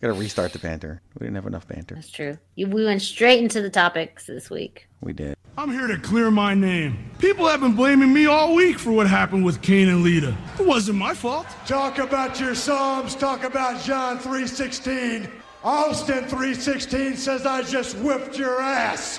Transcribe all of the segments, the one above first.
Gotta restart the banter. We didn't have enough banter. That's true. You, we went straight into the topics this week. We did. I'm here to clear my name. People have been blaming me all week for what happened with Kane and Lita. It wasn't my fault. Talk about your Psalms, talk about John 3.16. Austin 3.16 says I just whipped your ass.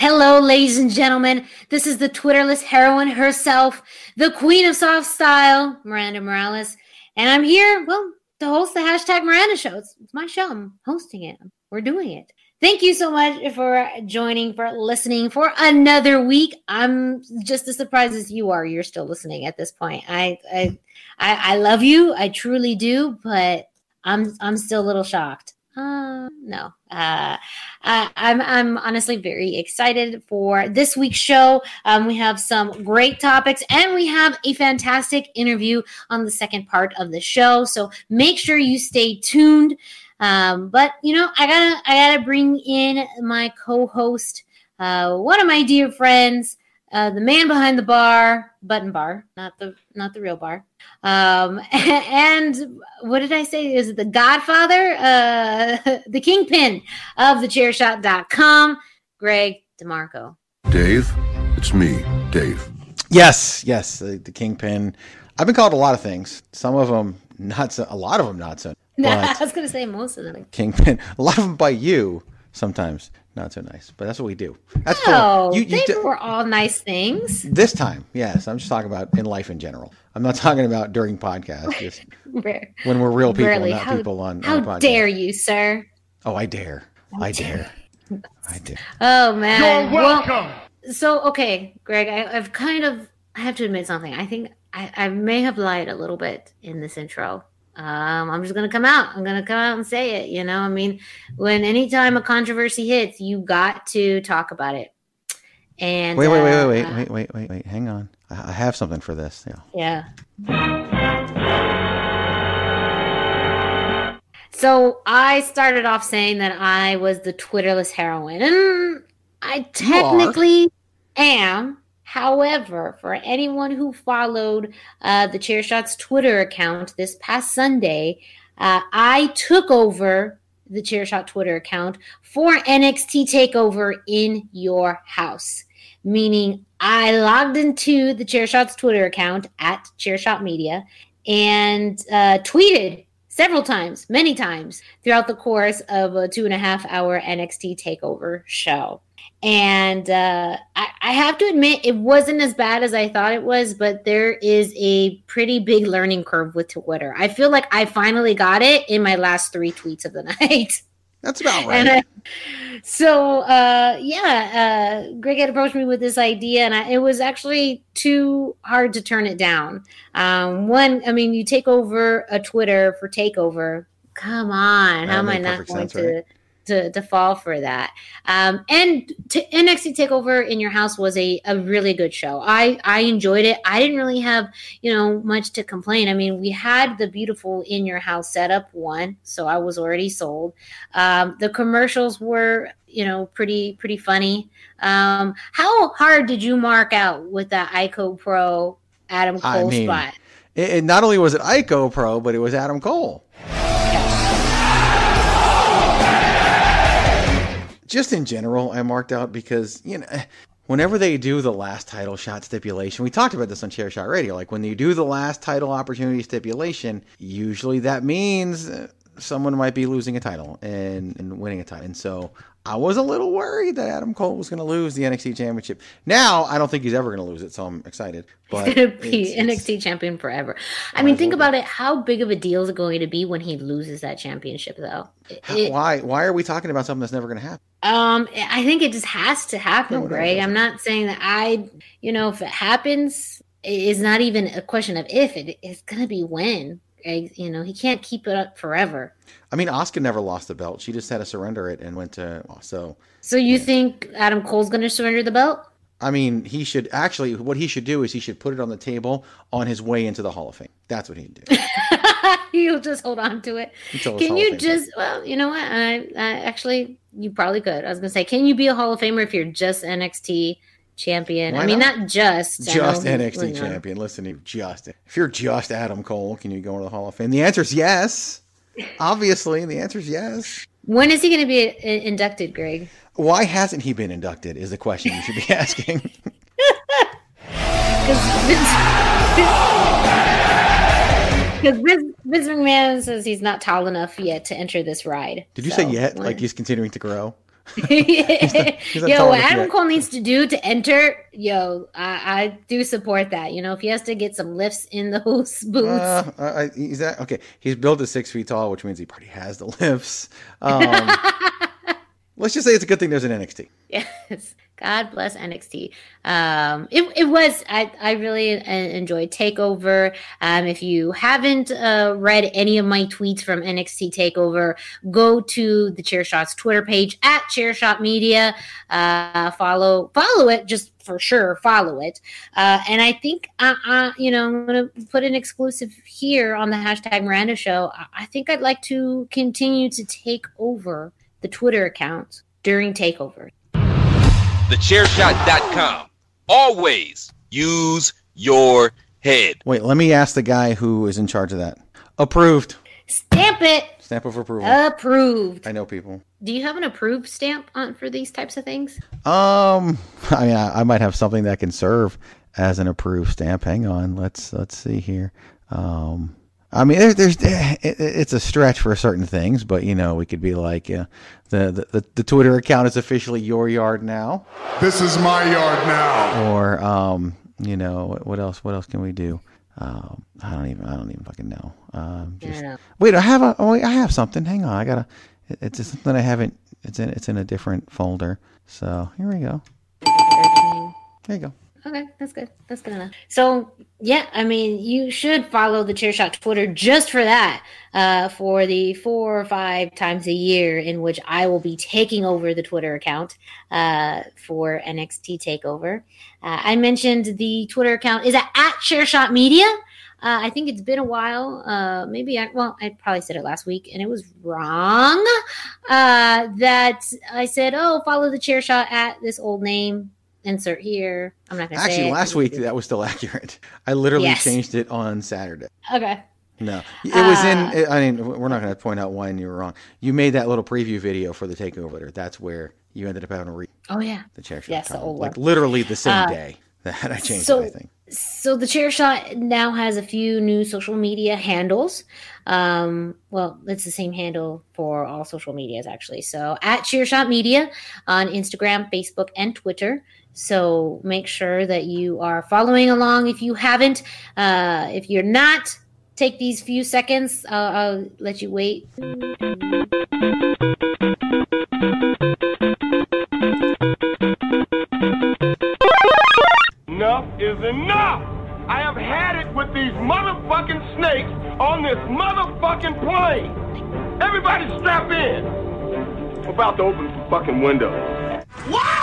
Hello, ladies and gentlemen. This is the Twitterless heroine herself, the queen of soft style, Miranda Morales. And I'm here, well, to host the hashtag Miranda show. It's, it's my show. I'm hosting it. We're doing it. Thank you so much for joining, for listening for another week. I'm just as surprised as you are. You're still listening at this point. I I I, I love you. I truly do, but I'm I'm still a little shocked. Uh, no. Uh, I, I'm I'm honestly very excited for this week's show. Um, we have some great topics, and we have a fantastic interview on the second part of the show. So make sure you stay tuned. Um, but you know, I gotta I gotta bring in my co-host, uh, one of my dear friends, uh, the man behind the bar, button bar, not the not the real bar. Um, and what did I say? Is it the Godfather, uh, the kingpin of the chairshot.com, Greg DeMarco. Dave, it's me, Dave. Yes, yes, the, the kingpin. I've been called a lot of things. Some of them not so. A lot of them not so. I was gonna say most of them. kingpin. A lot of them by you. Sometimes not so nice. But that's what we do. That's No, cool. You, you they d- were all nice things. this time, yes. I'm just talking about in life in general. I'm not talking about during podcasts. Just Rare- when we're real people, Rarely. not How, people on. how on a podcast. dare you, sir? Oh, I dare. I dare. I dare. Oh man. You're Well, welcome. so okay, Greg, I, I've kind of I have to admit something. I think I, I may have lied a little bit in this intro. Um, I'm just gonna come out. I'm gonna come out and say it. You know, I mean, when anytime a controversy hits, you got to talk about it. And Wait, wait, wait, uh, wait, wait, wait, wait, wait, wait. Hang on. I I have something for this. Yeah. Yeah. So I started off saying that I was the Twitterless heroine, and I technically am. However, for anyone who followed uh, the Chairshot's Twitter account this past Sunday, uh, I took over the Chairshot Twitter account for NXT Takeover in your house meaning I logged into the Chairshot's Twitter account at Chairshot Media and uh, tweeted several times, many times throughout the course of a two and a half hour NXT Takeover show. And uh, I, I have to admit, it wasn't as bad as I thought it was, but there is a pretty big learning curve with Twitter. I feel like I finally got it in my last three tweets of the night. That's about right. I, so, uh, yeah, uh, Greg had approached me with this idea, and I, it was actually too hard to turn it down. Um, one, I mean, you take over a Twitter for takeover. Come on, That how am I not going sense, to? right? To, to fall for that um and to nxt takeover in your house was a, a really good show i i enjoyed it i didn't really have you know much to complain i mean we had the beautiful in your house setup one so i was already sold um, the commercials were, you know, pretty pretty funny. Um, how hard did you mark out with that ICO Pro Adam I Cole mean, spot? It, it- not only was it Ico Pro, but it was Adam Cole. Just in general, I marked out because you know. Whenever they do the last title shot stipulation, we talked about this on Chair Shot Radio. Like when you do the last title opportunity stipulation, usually that means uh, someone might be losing a title and, and winning a title. And so I was a little worried that Adam Cole was going to lose the NXT Championship. Now I don't think he's ever going to lose it, so I'm excited. But He's gonna be it's- it's- NXT champion forever. I mean, think about it. How big of a deal is it going to be when he loses that championship, though? It- why? Why are we talking about something that's never going to happen? Um, I think it just has to happen, No, Greg. I'm not saying that I, you know, if it happens, it's not even a question of if it, it's gonna be when. You know, he can't keep it up forever. I mean, Asuka never lost the belt. She just had to surrender it and went to. So, So you think Adam Cole's gonna surrender the belt? I mean, he should actually. What he should do is he should put it on the table on his way into the Hall of Fame. That's what he'd do. He'll just hold on to it. Can you Fame just? Well, you know what? I, I actually, you probably could. I was gonna say, can you be a Hall of Famer if you're just NXT champion? Why I mean, not? not just. Just NXT champion. Listen, you just if you're just Adam Cole, can you go into the Hall of Fame? The answer is yes. Obviously, the answer is yes. When is he going to be uh, inducted, Greg? Why hasn't he been inducted? Is the question you should be asking. Because Vince, Vince, Vince McMahon says he's not tall enough yet to enter this ride. Did you So, say yet? Like he's continuing to grow? Not yo, what Adam yet. Cole needs to do to enter, yo, I, I do support that. You know, if he has to get some lifts in those boots, Uh, he's that okay. He's built to six feet tall, which means he probably has the lifts. Um, let's just say it's a good thing there's an NXT. Yes. God bless NXT. Um, it, it was, I, I really uh, enjoyed TakeOver. Um, if you haven't uh, read any of my tweets from NXT TakeOver, go to the Chairshot's Twitter page at Chairshot Media. Uh, follow, follow it just for sure. Follow it. Uh, and I think, uh, uh, you know, I'm going to put an exclusive here on the hashtag Miranda Show. I, think I'd like to continue to take over the Twitter account during TakeOver. TheChairShot.com. Always use your head. Wait, let me ask the guy who is in charge of that. Approved. Stamp it. Stamp of approval. Approved. I know people. Do you have an approved stamp on for these types of things? Um, I mean, I, I might have something that can serve as an approved stamp. Hang on, let's let's see here. Um, I mean, there's, there's it's a stretch for certain things, but you know, we could be like, uh, the, the the Twitter account is officially your yard now, This is my yard now. or um, you know, what, what else? What else can we do? Um, I don't even I don't even fucking know. Um, just don't wait, I have a oh, wait, I have something. Hang on, I gotta. It's just something I haven't. It's in it's in a different folder. So here we go. There you go. Okay, that's good. That's good enough. So yeah, I mean, you should follow the Chairshot Twitter just for that. Uh, for the four or five times a year in which I will be taking over the Twitter account uh, for NXT Takeover. Uh, I mentioned the Twitter account is at, at Chairshot Media. Uh, I think it's been a while. Uh, maybe I well, I probably said it last week, and it was wrong. Uh, that I said, "Oh, follow the chair shot at this old name." Insert here. I'm not gonna say Actually, last week that was still accurate. I literally Yes. changed it on Saturday. Okay. No, it was Uh, in. I mean, we're not going to point out why you were wrong. You made that little preview video for the takeover. That's where you ended up having to read Oh yeah. the chair shot. Yes, the like literally the same Uh, day that I changed so- it. I think. So the chair shot now has a few new social media handles. Um, well, it's the same handle for all social medias actually. So at Chairshot Media on Instagram, Facebook, and Twitter. So make sure that you are following along. If you haven't, uh, if you're not, take these few seconds. I'll, I'll let you wait. Enough is enough! I have had it with these motherfucking snakes on this motherfucking plane! Everybody strap in! I'm about to open some fucking windows. Wild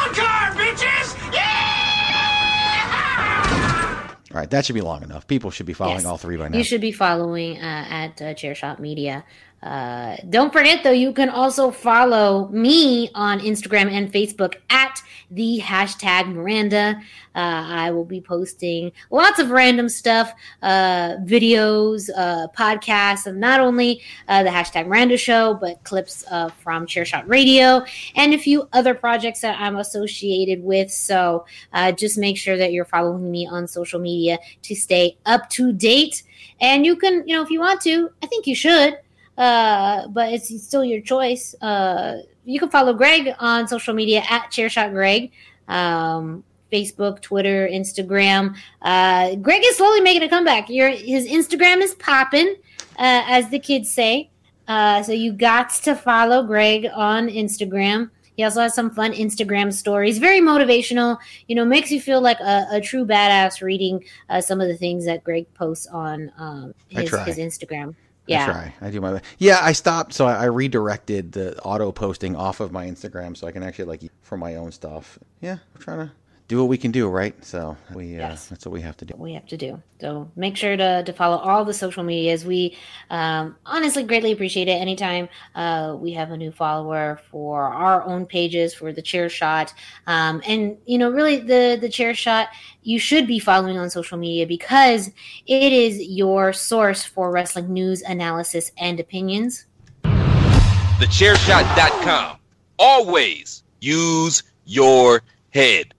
All right, that should be long enough. People should be following Yes. all three by now. You should be following uh, at uh, Chairshot Media Uh, don't forget, though, you can also follow me on Instagram and Facebook at the hashtag Miranda. Uh, I will be posting lots of random stuff, uh, videos, uh, podcasts, of not only uh, the hashtag Miranda show, but clips uh, from Chairshot Radio and a few other projects that I'm associated with. So just make sure that you're following me on social media to stay up to date. And you can, you know, if you want to, I think you should uh, but it's still your choice. Uh, you can follow Greg on social media at Chairshot Greg, um, Facebook, Twitter, Instagram. Uh, Greg is slowly making a comeback. Your his Instagram is popping, uh, as the kids say. Uh, so you got to follow Greg on Instagram. He also has some fun Instagram stories, very motivational. You know, makes you feel like a, a true badass reading uh, some of the things that Greg posts on um, his, his Instagram. Yeah. I try. I do my best. Yeah, I stopped. So I, I redirected the auto posting off of my Instagram so I can actually like for my own stuff. Yeah, I'm trying to do what we can do, right? So we uh that's what we have to do. we have to do. So make sure to, to follow all the social medias. We um, honestly greatly appreciate it. Anytime uh, we have a new follower for our own pages for the chair shot. Um, and, you know, really the, the chair shot, you should be following on social media because it is your source for wrestling news, analysis, and opinions. TheChairShot.com. Always use your head.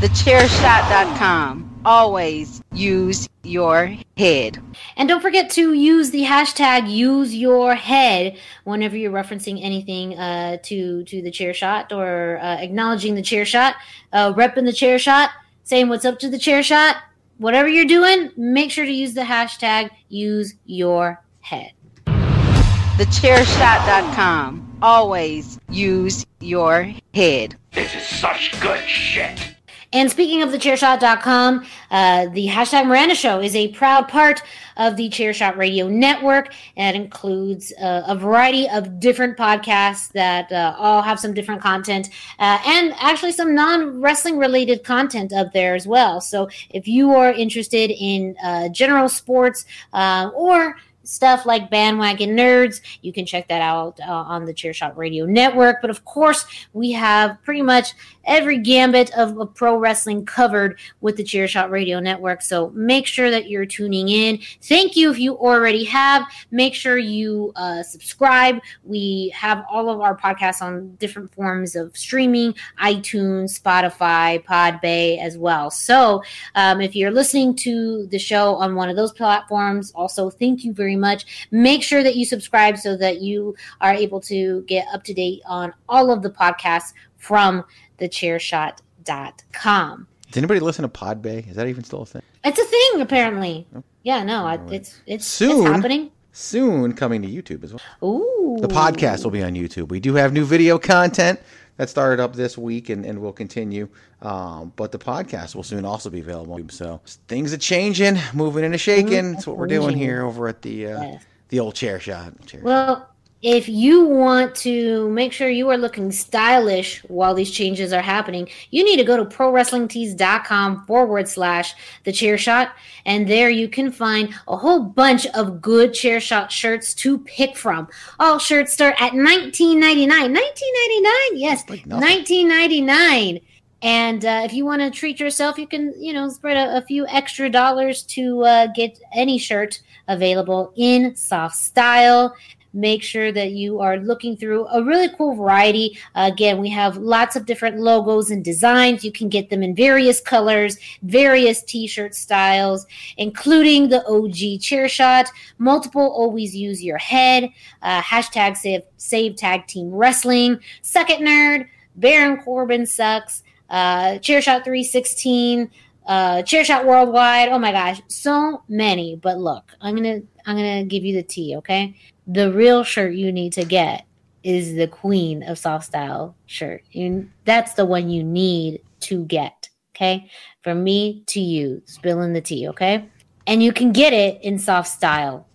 TheChairShot.com. Always use your head. And don't forget to use the hashtag use your head whenever you're referencing anything uh, to to the chair shot or uh, acknowledging the chair shot, uh, repping the chair shot, saying what's up to the chair shot. Whatever you're doing, make sure to use the hashtag use your head. TheChairShot.com. Always use your head. This is such good shit. And speaking of the chairshot.com, uh, the hashtag Miranda Show is a proud part of the Chairshot Radio Network. And it includes uh, a variety of different podcasts that uh, all have some different content uh, and actually some non wrestling related content up there as well. So if you are interested in uh, general sports uh, or stuff like bandwagon nerds you can check that out uh, on the chairshot radio network but of course we have pretty much every gambit of, of pro wrestling covered with the chairshot radio network. So make sure that you're tuning in. Thank you if you already have. Make sure you uh, subscribe. We have all of our podcasts on different forms of streaming itunes spotify podbay as well. So um, if you're listening to the show on one of those platforms also thank you very much. Make sure that you subscribe so that you are able to get up to date on all of the podcasts from thechairshot.com Does anybody listen to Podbay? Is that even still a thing? it's a thing apparently yeah no I, it's it's Soon. it's happening Soon coming to YouTube as well. Ooh. The podcast will be on YouTube. We do have new video content that started up this week and, and will continue. Um, but the podcast will soon also be available. So things are changing, moving and a shaking. That's what we're doing here over at the uh, Yes. the old chair shot. Chair Well, if you want to make sure you are looking stylish while these changes are happening, you need to go to prowrestlingtees.com forward slash the chair shot. And there you can find a whole bunch of good chair shot shirts to pick from. All shirts start at $19.99. $19.99? Yes, $19.99. And uh, if you want to treat yourself, you can, you know, spread a, a few extra dollars to uh, get any shirt available in soft style. Make sure that you are looking through a really cool variety. again, we have lots of different logos and designs. You can get them in various colors, various t-shirt styles, including the OG chair shot, multiple always use your head, uh, hashtag save, save tag team wrestling, suck it nerd, Baron Corbin sucks, uh, Chairshot 316, uh, Chairshot Worldwide. Oh my gosh, so many. But look, I'm gonna I'm gonna give you the tea, okay? The real shirt you need to get is the Queen of Soft Style shirt. You, that's the one you need to get, okay? From me to you, spilling the tea, okay? And you can get it in soft style.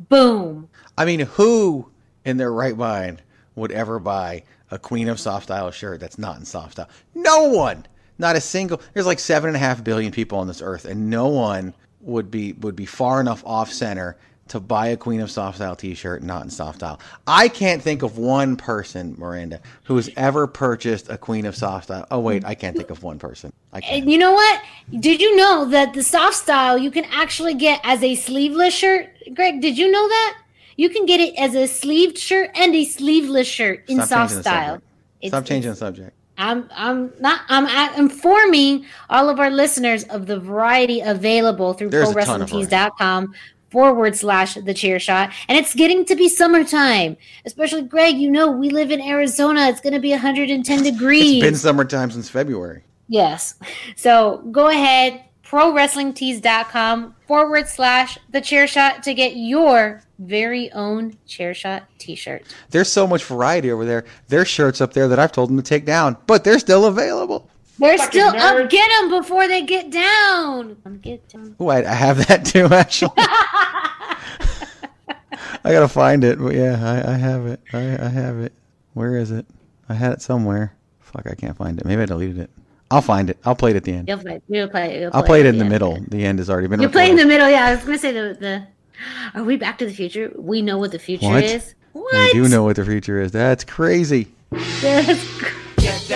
Boom. I mean, who in their right mind would ever buy a Queen of Soft Style shirt that's not in soft style? No one. Not a single. There's like seven and a half billion people on this earth, and no one would be would be far enough off center to buy a Queen of Soft Style T-shirt, not in soft style. I can't think of one person, Miranda, who has ever purchased a Queen of Soft Style. Oh wait, I can't think of one person. I can't. You know what? Did you know that the soft style you can actually get as a sleeveless shirt? Greg, did you know that? You can get it as a sleeved shirt and a sleeveless shirt in Stop soft style. Stop changing the subject. I'm I'm not I'm informing all of our listeners of the variety available through There's a ton of ProWrestlingTees.com forward slash the chair shot. And it's getting to be summertime. Especially Greg, you know we live in Arizona. It's gonna be 110 degrees. It's been summertime since February. Yes. So go ahead, prowrestlingtees.com forward slash the chair shot to get your very own chair shot t shirt. There's so much variety over there. There's shirts up there that I've told them to take down, but they're still available. They're Fucking still nerd. up. Get them before they get down. Get down. Oh, I, I have that too, actually. I gotta find it, but yeah, I, I have it. I, I have it. Where is it? I had it somewhere. Fuck, I can't find it. Maybe I deleted it. I'll find it. I'll play it at the end. You'll play. You'll play. You'll I'll play it in at the end. middle. The end has already been. You play in recorded. the middle. Yeah, I was gonna say the the. Are we Back to the Future? We know what the future What? is. We do know what the future is. That's crazy. That's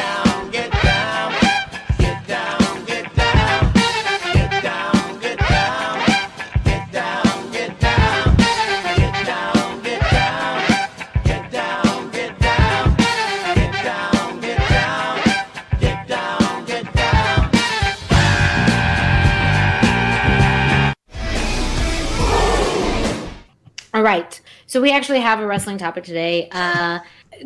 All right. So we actually have a wrestling topic today. Uh,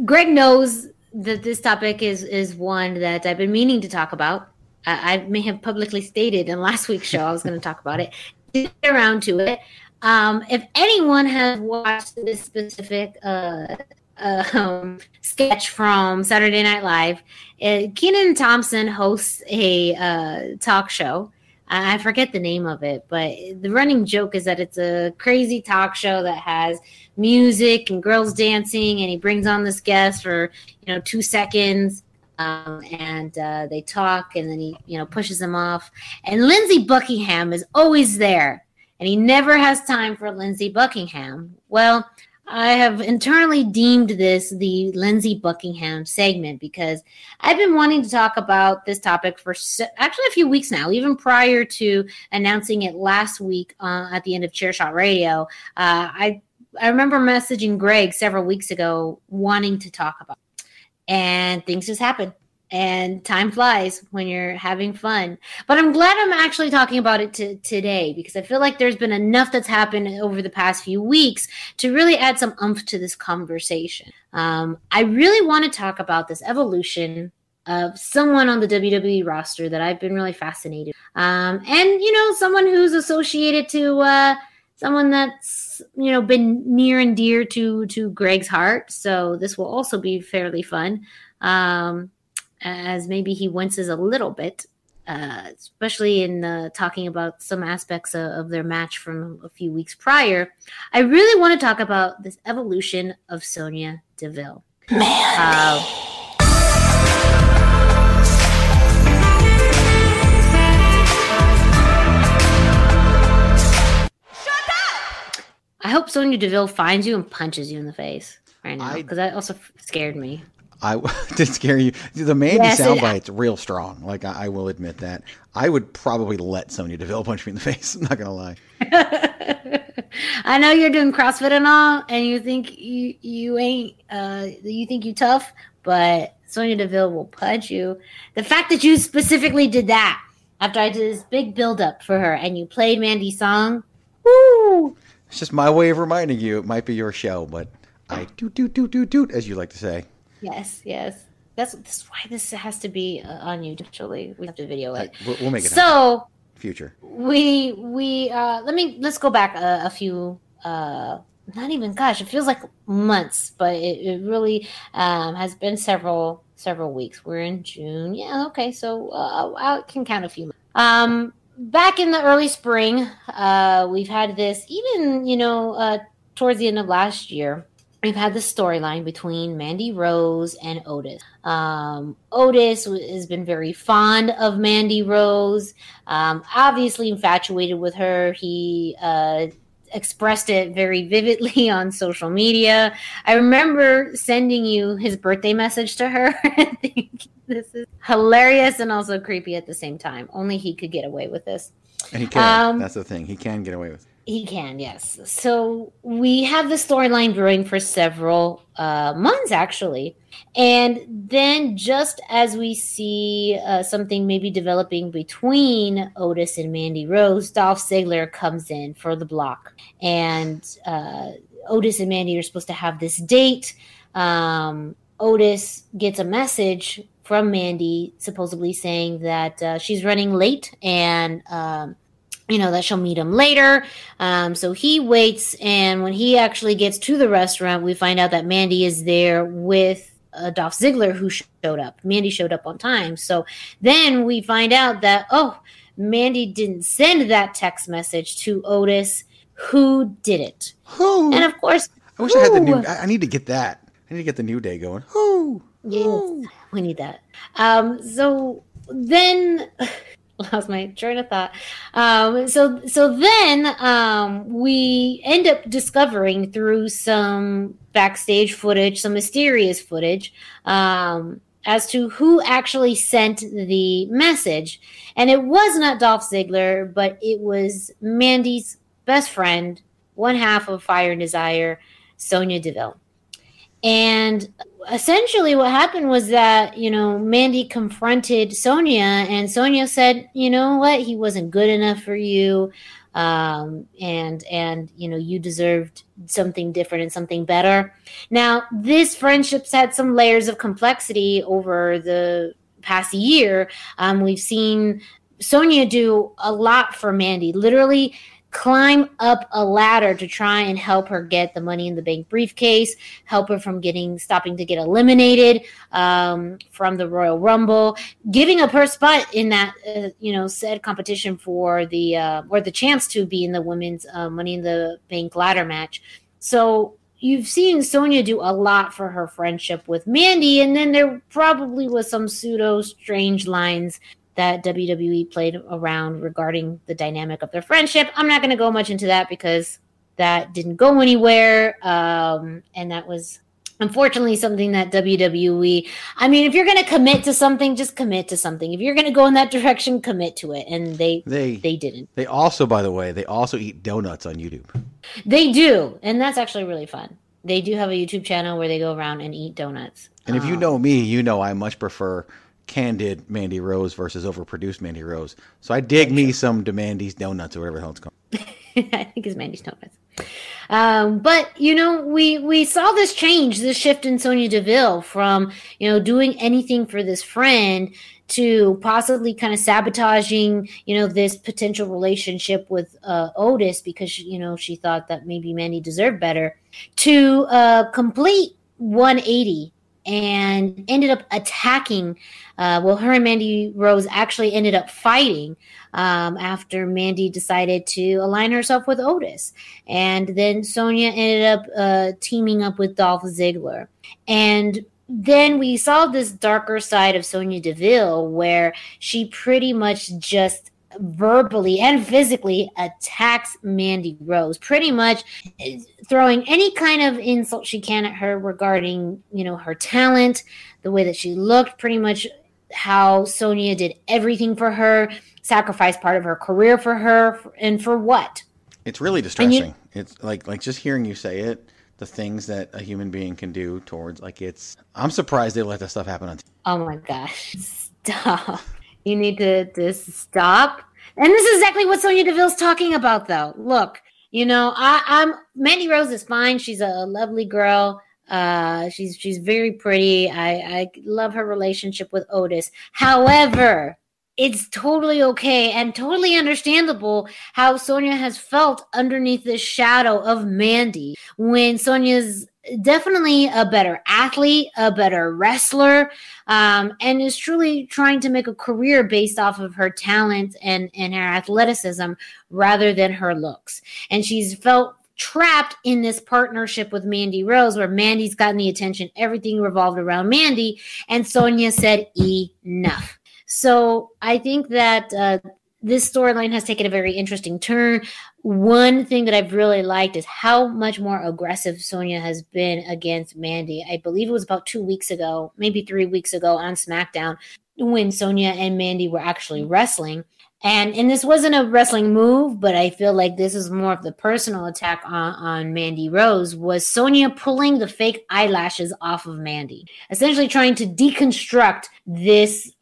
Greg knows that this topic is is one that I've been meaning to talk about. I, I may have publicly stated in last week's show I was going to talk about it. Get around to it. Um, if anyone has watched this specific uh, um, sketch from Saturday Night Live, uh, Kenan Thompson hosts a uh, talk show. I forget the name of it, but the running joke is that it's a crazy talk show that has music and girls dancing, and he brings on this guest for you know two seconds, um, and uh, they talk, and then he you know pushes them off. And Lindsey Buckingham is always there, and he never has time for Lindsey Buckingham. Well, I have internally deemed this the Lindsey Buckingham segment because I've been wanting to talk about this topic for se- actually a few weeks now, even prior to announcing it last week uh, at the end of Chairshot Radio. Uh, I I remember messaging Greg several weeks ago wanting to talk about, it. and things just happen. And time flies when you're having fun. But I'm glad I'm actually talking about it to, today because I feel like there's been enough that's happened over the past few weeks to really add some umph to this conversation. Um, I really want to talk about this evolution of someone on the WWE roster that I've been really fascinated. Um, and you know, someone who's associated to uh, someone that's you know been near and dear to to Greg's heart. So this will also be fairly fun. Um, as maybe he winces a little bit, uh, especially in uh, talking about some aspects of, of their match from a few weeks prior. I really want to talk about this evolution of Sonya Deville. Man. I hope Sonya Deville finds you and punches you in the face right now because that also f- scared me. I did scare you. The Mandy Yes, it- soundbite's real strong. Like I, I will admit that. I would probably let Sonya Deville punch me in the face. I'm not gonna lie. I know you're doing CrossFit and all, and you think you you ain't uh you think you tough, but Sonya Deville will punch you. The fact that you specifically did that after I did this big build up for her, and you played Mandy's song, woo! It's just my way of reminding you. It might be your show, but I do do do do doot, as you like to say. Yes, yes. That's, that's why this has to be uh, on you. Actually, we have to video it. We'll, we'll make it happen. So future. we we uh let me let's go back a, a few uh not even gosh it feels like months but it, it really um has been several several weeks we're in june yeah okay so uh, i can count a few months. um back in the early spring uh we've had this even you know uh towards the end of last year we've had the storyline between Mandy Rose and Otis. Um, Otis has been very fond of Mandy Rose, um, obviously infatuated with her. He uh, expressed it very vividly on social media. I remember sending you his birthday message to her. I think this is hilarious and also creepy at the same time. Only he could get away with this. And he can. Um, That's the thing. He can get away with. it. He can, yes. So we have the storyline brewing for several uh, months, actually. And then, just as we see uh, something maybe developing between Otis and Mandy Rose, Dolph Ziggler comes in for the block. And uh, Otis and Mandy are supposed to have this date. Um, Otis gets a message from Mandy, supposedly saying that uh, she's running late and. Um, you know that she'll meet him later um, so he waits and when he actually gets to the restaurant we find out that mandy is there with uh, dolph ziggler who showed up mandy showed up on time so then we find out that oh mandy didn't send that text message to otis who did it who and of course I wish I had the new. I I need to get that. I need to get the new day going. Who? Yes, we need that. Um, so then lost my train of thought. Um, so so then um, we end up discovering through some backstage footage, some mysterious footage, um, as to who actually sent the message, and it was not Dolph Ziggler, but it was Mandy's best friend, one half of Fire and Desire, Sonya Deville. And essentially, what happened was that, you know, Mandy confronted Sonya, and Sonya said, you know what, he wasn't good enough for you. Um, and, and, you know, you deserved something different and something better. Now, this friendship's had some layers of complexity over the past year. Um, we've seen Sonya do a lot for Mandy, literally climb up a ladder to try and help her get the money in the bank briefcase, help her from getting stopping to get eliminated um, from the Royal Rumble, giving up her spot in that uh, you know said competition for the uh, or the chance to be in the women's uh, Money in the Bank ladder match. So you've seen Sonya do a lot for her friendship with Mandy, and then there probably was some pseudo strange lines that WWE played around regarding the dynamic of their friendship. I'm not going to go much into that because that didn't go anywhere, um, and that was unfortunately something that WWE. I mean, if you're going to commit to something, just commit to something. If you're going to go in that direction, commit to it, and they They they didn't. They also, by the way, they also eat donuts on YouTube. They do, and that's actually really fun. They do have a YouTube channel where they go around and eat donuts. And if you know me, you know I much prefer candid Mandy Rose versus overproduced Mandy Rose. So I dig me some Demandy's donuts or whatever the hell it's called. I think it's Mandy's donuts. Um, but you know, we we saw this change, this shift in Sonya Deville from you know doing anything for this friend to possibly kind of sabotaging you know this potential relationship with uh, Otis because she, you know she thought that maybe Mandy deserved better to a complete 180 and ended up attacking. Uh, well, her and Mandy Rose actually ended up fighting um, after Mandy decided to align herself with Otis. And then Sonya ended up uh, teaming up with Dolph Ziggler. And then we saw this darker side of Sonya Deville where she pretty much just verbally and physically attacks Mandy Rose, pretty much eh, throwing any kind of insult she can at her regarding, you know, her talent, the way that she looked, pretty much how Sonya did everything for her, sacrificed part of her career for her, and for what? It's really distressing. it's like like just hearing you say it, the things that a human being can do towards like it's. I'm surprised they let this stuff happen on. TV. Oh my gosh. Stop. You need to just stop. And this is exactly what Sonya Deville's talking about, though. Look, you know, I, I'm Mandy Rose is fine. She's a lovely girl. Uh, she's she's very pretty. I I love her relationship with Otis. However, it's totally okay and totally understandable how Sonya has felt underneath the shadow of Mandy when Sonya's definitely a better athlete, a better wrestler, um, and is truly trying to make a career based off of her talent and, and her athleticism rather than her looks. And she's felt trapped in this partnership with Mandy Rose where Mandy's gotten the attention, everything revolved around Mandy, and Sonya said, enough. So I think that uh, this storyline has taken a very interesting turn. One thing that I've really liked is how much more aggressive Sonya has been against Mandy. I believe it was about two weeks ago, maybe three weeks ago on SmackDown, when Sonya and Mandy were actually wrestling. And and this wasn't a wrestling move, but I feel like this is more of the personal attack on, on Mandy Rose was Sonya pulling the fake eyelashes off of Mandy, essentially trying to deconstruct this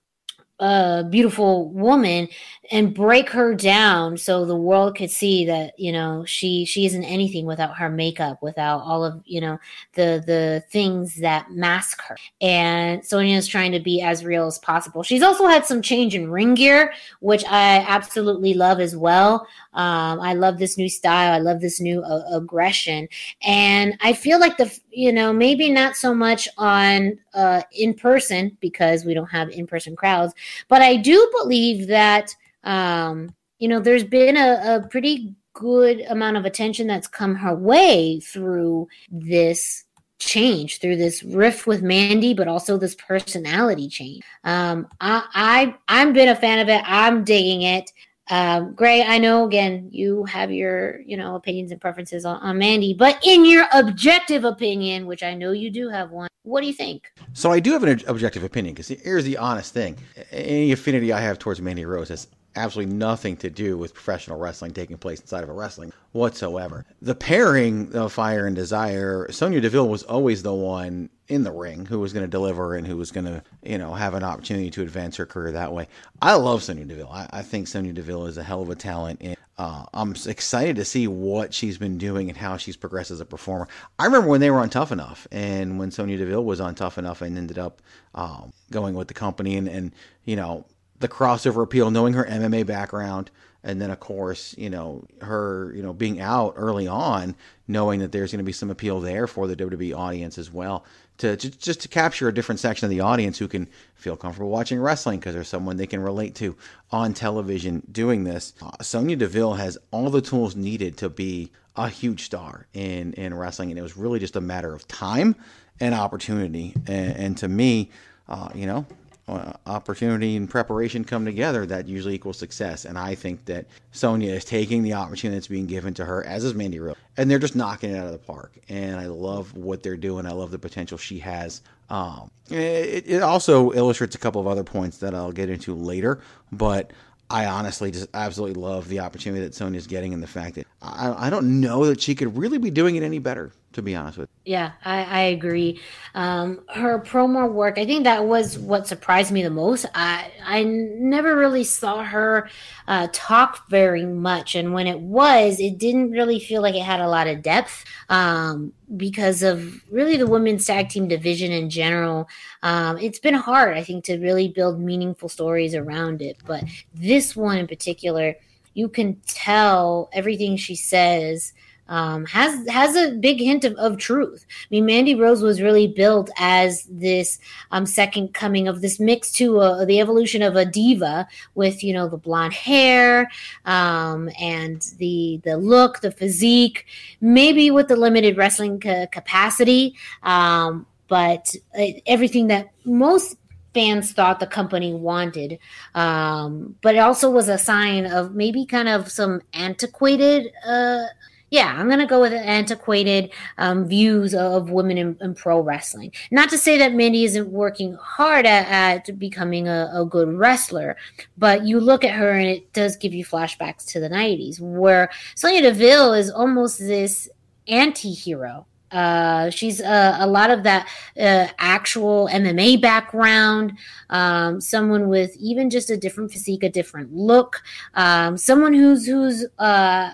uh, beautiful woman and break her down so the world could see that you know she she isn't anything without her makeup without all of you know the the things that mask her. And sonya is trying to be as real as possible. She's also had some change in ring gear which i absolutely love as well. Um, i love this new style. I love this new uh, aggression. And i feel like the you know maybe not so much on uh, in person because we don't have in person crowds but i do believe that um, you know, there's been a, a pretty good amount of attention that's come her way through this change through this riff with Mandy, but also this personality change. Um, I, I I've been a fan of it. I'm digging it. Um, Gray, I know again you have your you know opinions and preferences on, on Mandy, but in your objective opinion, which I know you do have one, what do you think? So I do have an objective opinion because here's the honest thing: any affinity I have towards Mandy Rose has absolutely nothing to do with professional wrestling taking place inside of a wrestling whatsoever. The pairing of Fire and Desire, Sonya Deville was always the one in the ring who was going to deliver and who was going to, you know, have an opportunity to advance her career that way. I love Sonya Deville. I, I think Sonya Deville is a hell of a talent. And uh, I'm excited to see what she's been doing and how she's progressed as a performer. I remember when they were on Tough Enough and when Sonya Deville was on Tough Enough and ended up um, going with the company and, and, you know, the crossover appeal, knowing her MMA background, and then of course, you know, her, you know, being out early on, knowing that there's going to be some appeal there for the WWE audience as well, to, to just to capture a different section of the audience who can feel comfortable watching wrestling because there's someone they can relate to on television doing this. Uh, Sonya Deville has all the tools needed to be a huge star in in wrestling, and it was really just a matter of time and opportunity. And, and to me, uh, you know, uh, opportunity and preparation come together, that usually equals success. And I think that Sonya is taking the opportunity that's being given to her, as is Mandy Rose, and they're just knocking it out of the park. And I love what they're doing. I love the potential she has. Um, it, it also illustrates a couple of other points that I'll get into later, but I honestly just absolutely love the opportunity that Sonya's getting and the fact that I, I don't know that she could really be doing it any better to be honest with you. Yeah, I, I agree. Um, her promo work, I think that was what surprised me the most. I I never really saw her uh, talk very much, and when it was, it didn't really feel like it had a lot of depth um, because of really the women's tag team division in general. Um, it's been hard, I think, to really build meaningful stories around it, but this one in particular, you can tell everything she says um, has has a big hint of, of truth. I mean, Mandy Rose was really built as this um, second coming of this mix to uh, the evolution of a diva with you know the blonde hair um, and the the look, the physique, maybe with the limited wrestling ca- capacity, um, but uh, everything that most fans thought the company wanted. Um, but it also was a sign of maybe kind of some antiquated uh, yeah, I'm to go with antiquated um, views of women in, in, pro wrestling. Not to say that Mandy isn't working hard at, at becoming a, a, good wrestler, but you look at her and it does give you flashbacks to the 90s, where Sonya Deville is almost this anti hero. Uh, she's uh, a lot of that uh, actual MMA background, um, someone with even just a different physique, a different look, um, someone who's who's uh,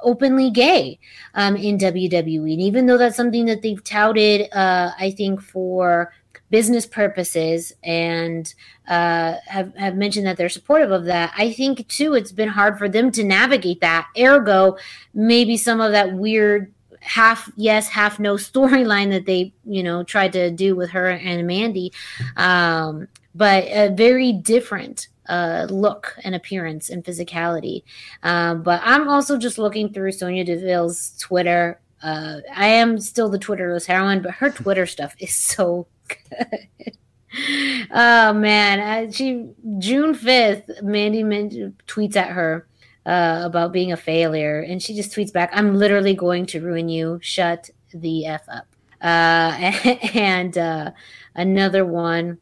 openly gay um, in WWE. And even though that's something that they've touted, uh, I think for business purposes and uh, have, have mentioned that they're supportive of that. I think too, it's been hard for them to navigate that. Ergo, maybe some of that weird half yes, half no storyline that they, you know, tried to do with her and Mandy. Um, but a very different uh, look and appearance and physicality. Um, but I'm also just looking through Sonya Deville's Twitter. Uh, I am still the Twitterless heroine, but her Twitter stuff is so good. oh man, uh, she June fifth, Mandy men- tweets at her uh, about being a failure, and she just tweets back, "I'm literally going to ruin you. Shut the f up." Uh, and uh, another one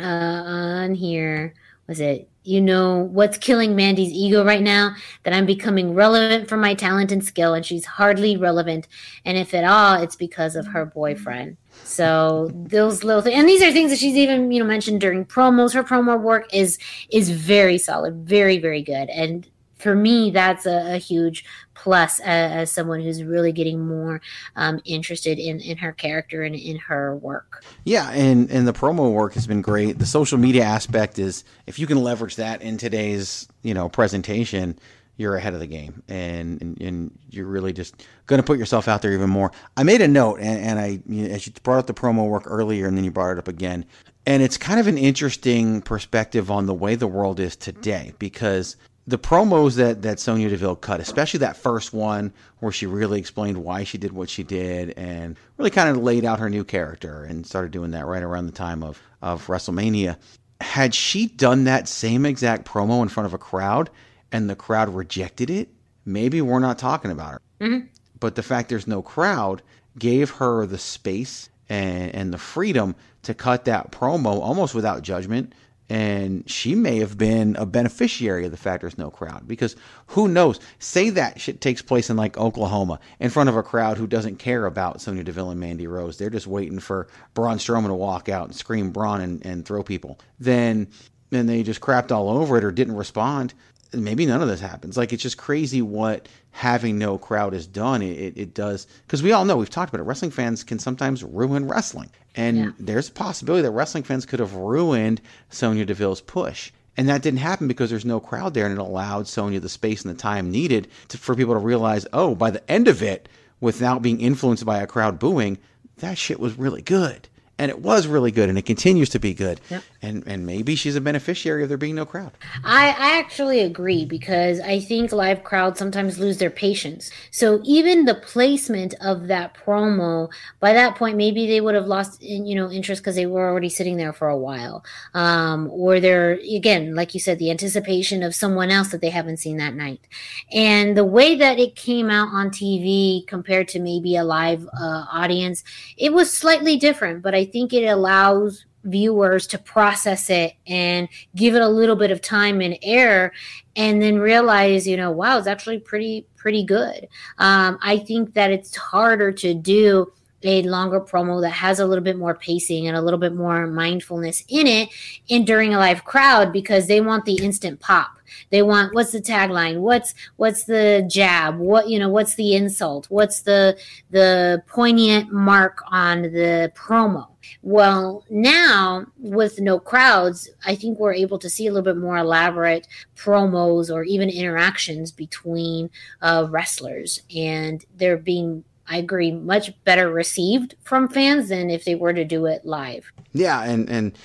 uh, on here was it you know what's killing Mandy's ego right now? That I'm becoming relevant for my talent and skill, and she's hardly relevant. And if at all, it's because of her boyfriend. So those little things, and these are things that she's even you know mentioned during promos. Her promo work is is very solid, very very good, and for me, that's a, a huge plus as, someone who's really getting more um, interested in, in her character and in her work. Yeah, and, and the promo work has been great. The social media aspect is if you can leverage that in today's you know presentation, you're ahead of the game, and and, and you're really just going to put yourself out there even more. I made a note, and, and I you know, as you brought up the promo work earlier, and then you brought it up again. And it's kind of an interesting perspective on the way the world is today because the promos that that Sonya Deville cut, especially that first one where she really explained why she did what she did and really kind of laid out her new character and started doing that right around the time of of WrestleMania. Had she done that same exact promo in front of a crowd and the crowd rejected it, maybe we're not talking about her. Mm-hmm. But the fact there's no crowd gave her the space and, and the freedom to cut that promo almost without judgment and she may have been a beneficiary of the fact there's no crowd because who knows? Say that shit takes place in like oklahoma in front of a crowd who doesn't care about sonya deville and mandy rose. They're just waiting for braun strowman to walk out and scream braun and, and throw people. Then then they just crapped all over it or didn't respond maybe none of this happens. Like it's just crazy what having no crowd has done. It, it, it does because we all know we've talked about it. Wrestling fans can sometimes ruin wrestling, and yeah. there's a possibility that wrestling fans could have ruined Sonya Deville's push. And that didn't happen because there's no crowd there, and it allowed Sonya the space and the time needed to, for people to realize, oh, by the end of it, without being influenced by a crowd booing, that shit was really good and it was really good and it continues to be good yep. And and maybe she's a beneficiary of there being no crowd. I, I actually agree because i think live crowds sometimes lose their patience. So even the placement of that promo by that point maybe they would have lost you know interest because they were already sitting there for a while. Um, or they're again like you said the anticipation of someone else that they haven't seen that night. And the way that it came out on tv compared to maybe a live uh, audience it was slightly different but i think it allows viewers to process it and give it a little bit of time and air and then realize you know wow it's actually pretty pretty good. Um, i think that it's harder to do a longer promo that has a little bit more pacing and a little bit more mindfulness in it and during a live crowd because they want the instant pop they want what's the tagline? What's what's the jab? What you know? What's the insult? What's the the poignant mark on the promo? Well, now with no crowds, I think we're able to see a little bit more elaborate promos or even interactions between uh, wrestlers, and they're being I agree, much better received from fans than if they were to do it live. Yeah, and and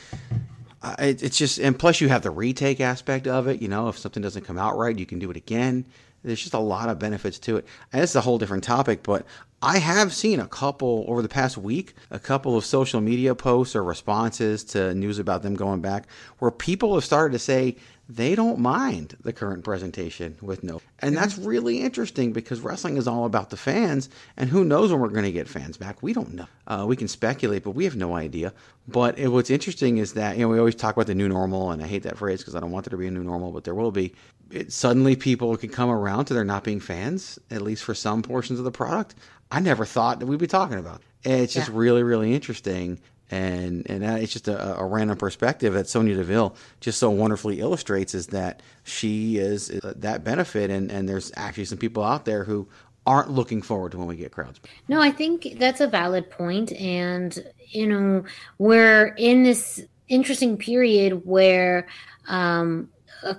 uh, it, it's just, and plus you have the retake aspect of it. You know, if something doesn't come out right, you can do it again. There's just a lot of benefits to it. And it's a whole different topic, but I have seen a couple over the past week, a couple of social media posts or responses to news about them going back where people have started to say, they don't mind the current presentation with no. And that's really interesting because wrestling is all about the fans, and who knows when we're going to get fans back? We don't know. Uh, we can speculate, but we have no idea. But it, what's interesting is that you know we always talk about the new normal, and I hate that phrase because I don't want there to be a new normal, but there will be. It, suddenly, people can come around to there not being fans, at least for some portions of the product. I never thought that we'd be talking about. It's just yeah. really, really interesting and and it's just a, a, random perspective that Sonya Deville just so wonderfully illustrates is that she is uh, that benefit, and and there's actually some people out there who aren't looking forward to when we get crowds. No, I think that's a valid point, and you know we're in this interesting period where um,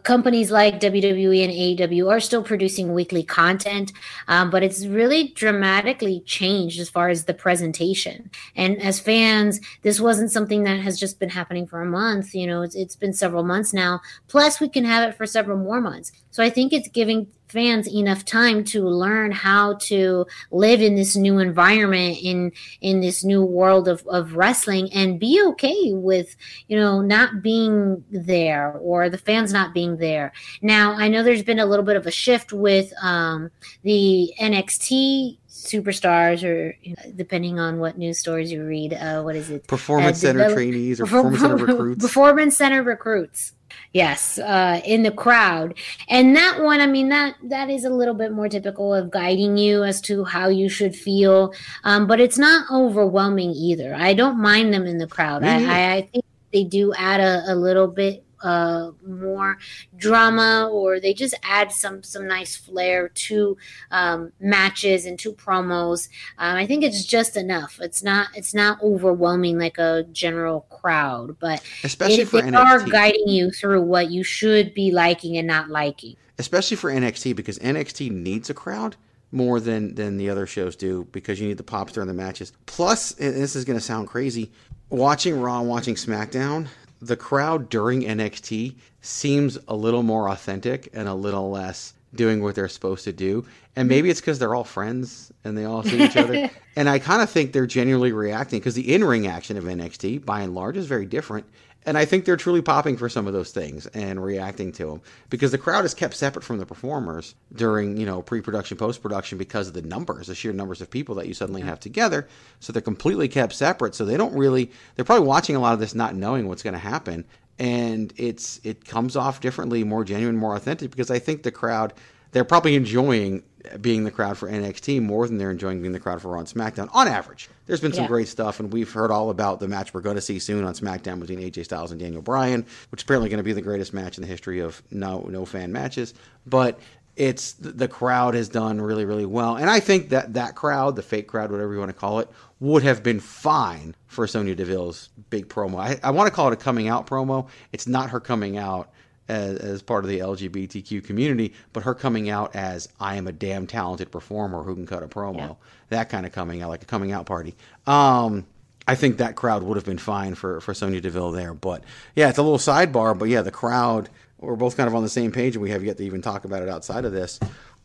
companies like WWE and AEW are still producing weekly content, um, but it's really dramatically changed as far as the presentation. And as fans, this wasn't something that has just been happening for a month. You know, it's, it's been several months now. Plus, we can have it for several more months. So I think it's giving fans enough time to learn how to live in this new environment in in this new world of, of wrestling and be okay with you know not being there or the fans not being there. Now i know there's been a little bit of a shift with um, the nxt superstars or you know, depending on what news stories you read uh, what is it? Performance Uh, center trainees or performance center recruits. performance center recruits. Yes uh, in the crowd. And that one i mean that that is a little bit more typical of guiding you as to how you should feel. Um, but it's not overwhelming either. I don't mind them in the crowd. I. I, I think they do add a, a little bit uh, more drama or they just add some some nice flair to um, matches and to promos um, i think it's just enough it's not it's not overwhelming like a general crowd but Especially it- for they are NXT. guiding you through what you should be liking and not liking especially for NXT because NXT needs a crowd more than than the other shows do because you need the pops during the matches. Plus, this is going to sound crazy, watching Raw watching SmackDown, the crowd during NXT seems a little more authentic and a little less doing what they're supposed to do. And maybe it's because they're all friends and they all see each other. And I kind of think they're genuinely reacting because the in ring action of NXT, by and large, is very different. And I think they're truly popping for some of those things and reacting to them because the crowd is kept separate from the performers during, you know, pre-production, post-production because of the numbers, the sheer numbers of people that you suddenly have together. So they're completely kept separate. So they don't really, they're probably watching a lot of this not knowing what's going to happen. And it's, it comes off differently, more genuine, more authentic because I think the crowd, they're probably enjoying being the crowd for NXT more than they're enjoying being the crowd for Raw and SmackDown on average. There's been some Yeah. great stuff, and we've heard all about the match we're going to see soon on SmackDown between AJ Styles and Daniel Bryan, which is apparently going to be the greatest match in the history of no no fan matches. But it's the crowd has done really really well, and I think that that crowd, the fake crowd, whatever you want to call it, would have been fine for Sonya Deville's big promo. I, I want to call it a coming out promo. It's not her coming out as, as part of the LGBTQ community, but her coming out as I am a damn talented performer who can cut a promo. Yeah. That kind of coming out, like a coming out party. Um, I think that crowd would have been fine for for Sonya Deville there, but yeah, it's a little sidebar. But yeah, the crowd we're both kind of on the same page, and we have yet to even talk about it outside of this.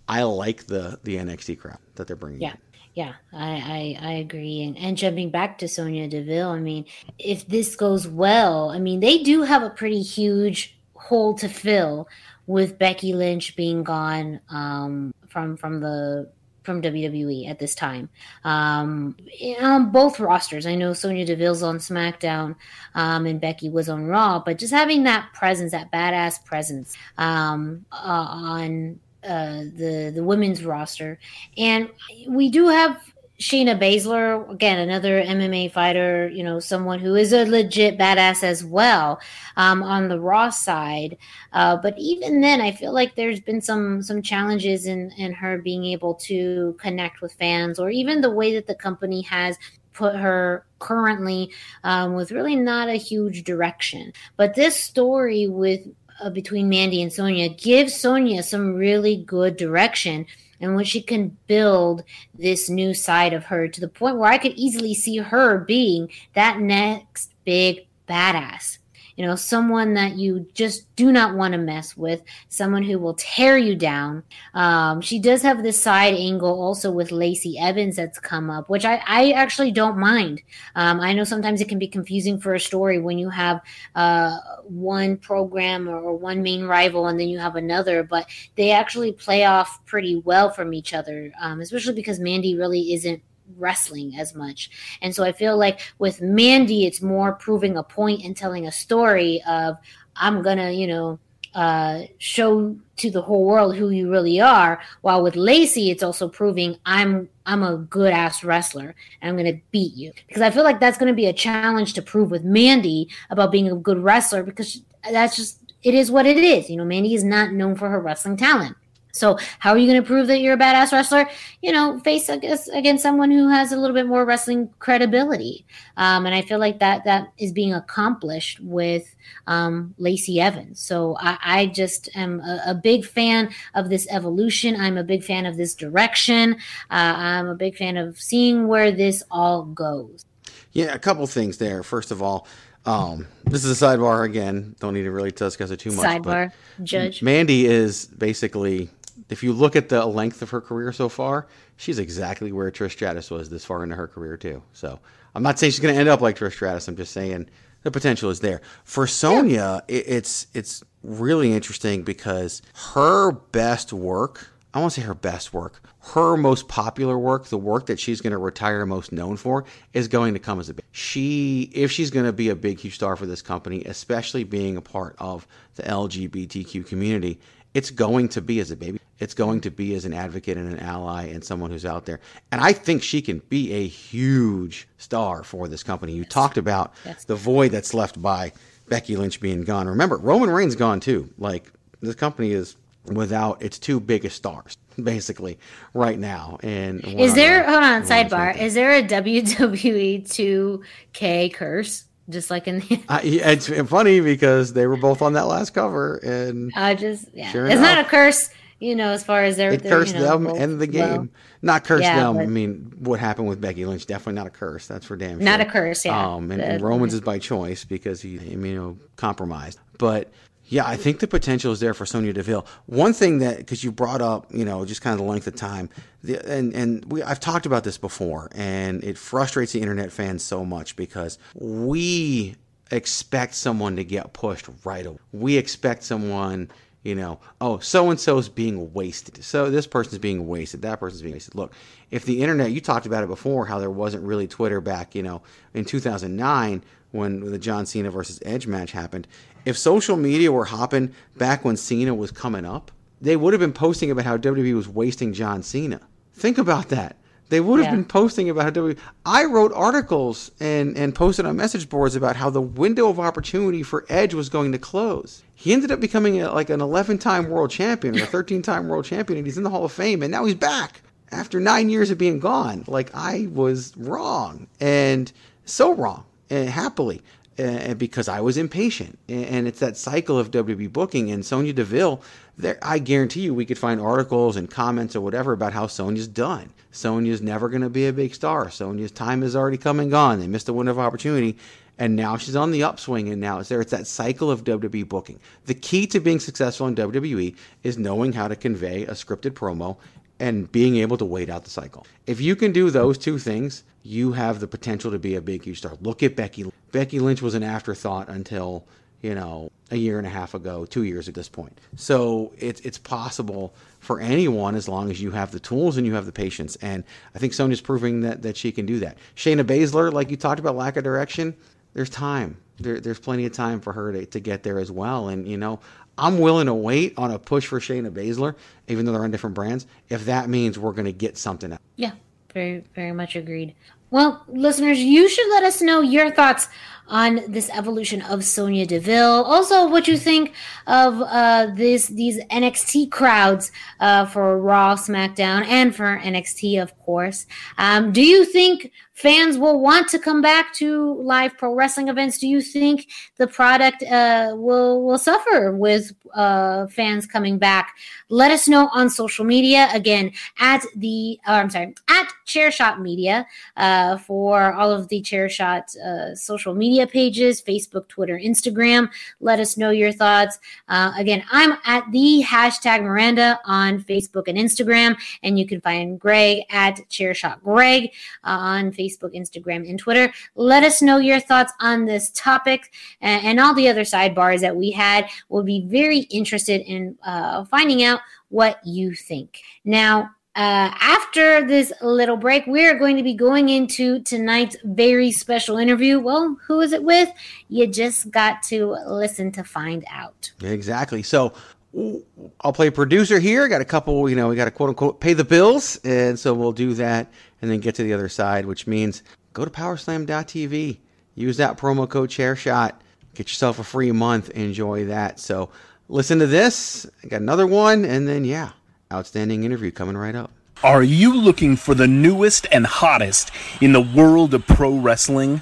I like the the NXT crowd that they're bringing. Yeah. Yeah, I, I, I agree. And, and jumping back to Sonya Deville, I mean, if this goes well, I mean, they do have a pretty huge hole to fill with Becky Lynch being gone um, from from the from WWE at this time. Um, on both rosters, I know Sonya Deville's on SmackDown um, and Becky was on Raw, but just having that presence, that badass presence um, uh, on uh, the the women's roster, and we do have Shayna Baszler again, another MMA fighter. You know, someone who is a legit badass as well um, on the Raw side. Uh, but even then, I feel like there's been some some challenges in in her being able to connect with fans, or even the way that the company has put her currently um, with really not a huge direction. But this story with uh, between Mandy and Sonya gives Sonya some really good direction and when she can build this new side of her to the point where I could easily see her being that next big badass. You know, someone that you just do not want to mess with, someone who will tear you down. Um, she does have this side angle also with Lacey Evans that's come up, which I, I actually don't mind. Um, I know sometimes it can be confusing for a story when you have uh, one program or, one main rival and then you have another, but they actually play off pretty well from each other, um, especially because Mandy really isn't wrestling as much. And so I feel like with Mandy, it's more proving a point and telling a story of, I'm going to, you know, uh, show to the whole world who you really are. While with Lacey, it's also proving I'm I'm a good ass wrestler and I'm gonna beat you. Because I feel like that's gonna be a challenge to prove with Mandy about being a good wrestler because that's just it is what it is. You know, Mandy is not known for her wrestling talent. So how are you going to prove that you're a badass wrestler? You know, face against, against someone who has a little bit more wrestling credibility. Um, and I feel like that that is being accomplished with um, Lacey Evans. So I, I just am a, a, big fan of this evolution. I'm a big fan of this direction. Uh, I'm a big fan of seeing where this all goes. Yeah, a couple things there. First of all, um, this is a sidebar again. Don't need to really discuss it too much. Sidebar, judge. Mandy is basically if you look at the length of her career so far, she's exactly where Trish Stratus was this far into her career too. So I'm not saying she's going to end up like Trish Stratus. I'm just saying the potential is there. For Sonya, it, it's it's really interesting because her best work, I won't say her best work, her most popular work, the work that she's going to retire most known for, is going to come as a big. She, if she's going to be a big, huge star for this company, especially being a part of the LGBTQ community, it's going to be as a baby. It's going to be as an advocate and an ally and someone who's out there. And I think she can be a huge star for this company. You talked about the void that's left by Becky Lynch being gone. Remember, Roman Reigns gone too. Like this company is without its two biggest stars basically right now. And is there hold on sidebar? Is there a WWE 2K curse? Just like in the uh, it's funny because they were both on that last cover, and I just yeah, sure it's enough, not a curse, you know, as far as they're it cursed you know, them and the game. Well, not curse yeah, them. I mean, what happened with Becky Lynch? Definitely not a curse. That's for damn sure. Not a curse, yeah. Um, and, and Roman's is by choice because he, you know, compromised. But yeah, I think the potential is there for Sonya Deville. One thing that, because you brought up, you know, just kind of the length of time, the, and and we I've talked about this before, and it frustrates the internet fans so much because we expect someone to get pushed right away. We expect someone, you know, oh, so and so is being wasted. So this person's being wasted. That person's being wasted. Look, if the internet, you talked about it before, how there wasn't really Twitter back, you know, in 2009 when the John Cena versus Edge match happened. If social media were hopping back when Cena was coming up, they would have been posting about how WWE was wasting John Cena. Think about that. They would have yeah. been posting about how WWE. I wrote articles and, and posted on message boards about how the window of opportunity for Edge was going to close. He ended up becoming a, like an 11 time world champion or a 13 time world champion, and he's in the Hall of Fame, and now he's back after nine years of being gone. Like, I was wrong, and so wrong, and happily uh, because I was impatient. And it's that cycle of WWE booking. And Sonya Deville, there, I guarantee you, we could find articles and comments or whatever about how Sonya's done. Sonya's never going to be a big star. Sonya's time has already come and gone. They missed a window of opportunity. And now she's on the upswing, and now it's there. It's that cycle of WWE booking. The key to being successful in WWE is knowing how to convey a scripted promo and being able to wait out the cycle. If you can do those two things, you have the potential to be a big huge star. Look at Becky. Becky Lynch was an afterthought until you know a year and a half ago, two years at this point. So it's it's possible for anyone as long as you have the tools and you have the patience. And I think Sonya's proving that that she can do that. Shayna Baszler, like you talked about, lack of direction. There's time. There, there's plenty of time for her to, to get there as well. And you know, I'm willing to wait on a push for Shayna Baszler, even though they're on different brands, if that means we're going to get something out. Yeah, very, very much agreed. Well, listeners, you should let us know your thoughts on this evolution of Sonya Deville. Also, what you think of uh, this these NXT crowds uh, for Raw, SmackDown, and for NXT, of course. Um, do you think fans will want to come back to live pro wrestling events? Do you think the product uh, will will suffer with uh, fans coming back? Let us know on social media. Again, at the oh, I'm sorry, at Chairshot Media uh, for all of the Chairshot uh, social media pages: Facebook, Twitter, Instagram. Let us know your thoughts. Uh, again, I'm at the hashtag Miranda on Facebook and Instagram, and you can find Greg at Chairshot Greg uh, on Facebook. Instagram, and Twitter. Let us know your thoughts on this topic and, and all the other sidebars that we had. We'll be very interested in uh, finding out what you think. Now, uh, after this little break, we're going to be going into tonight's very special interview. Well, who is it with? You just got to listen to find out. Exactly. So, I'll play producer here. Got a couple, you know, we got to quote unquote pay the bills. And so we'll do that and then get to the other side, which means go to powerslam.tv, use that promo code ChairShot, get yourself a free month, enjoy that. So listen to this. I got another one, and then yeah, outstanding interview coming right up. Are you looking for the newest and hottest in the world of pro wrestling?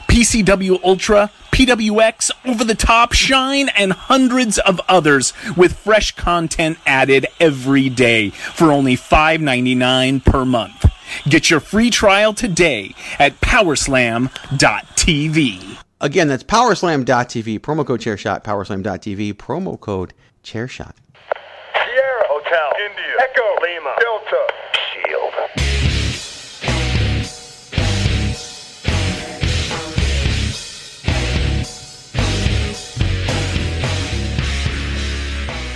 PCW Ultra, PWX, Over the Top, Shine, and hundreds of others with fresh content added every day for only $5.99 per month. Get your free trial today at powerslam.tv. Again, that's powerslam.tv, promo code chairshot, powerslam.tv, promo code chairshot. Sierra Hotel, India, Echo,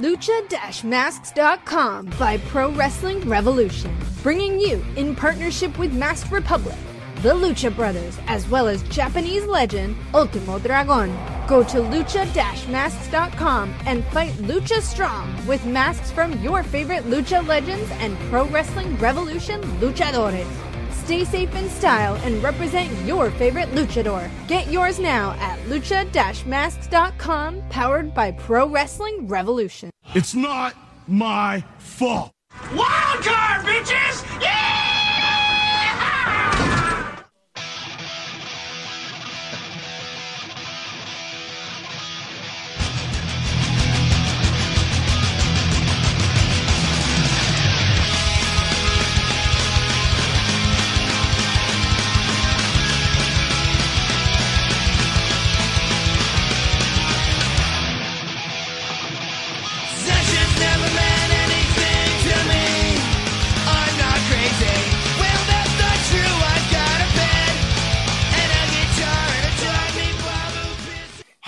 Lucha-Masks.com by Pro Wrestling Revolution, bringing you in partnership with Masked Republic, the Lucha Brothers, as well as Japanese legend Ultimo Dragon. Go to Lucha-Masks.com and fight Lucha Strong with masks from your favorite Lucha legends and Pro Wrestling Revolution luchadores. Stay safe in style and represent your favorite luchador. Get yours now at lucha-masks.com, powered by Pro Wrestling Revolution. It's not my fault. Wild card, bitches!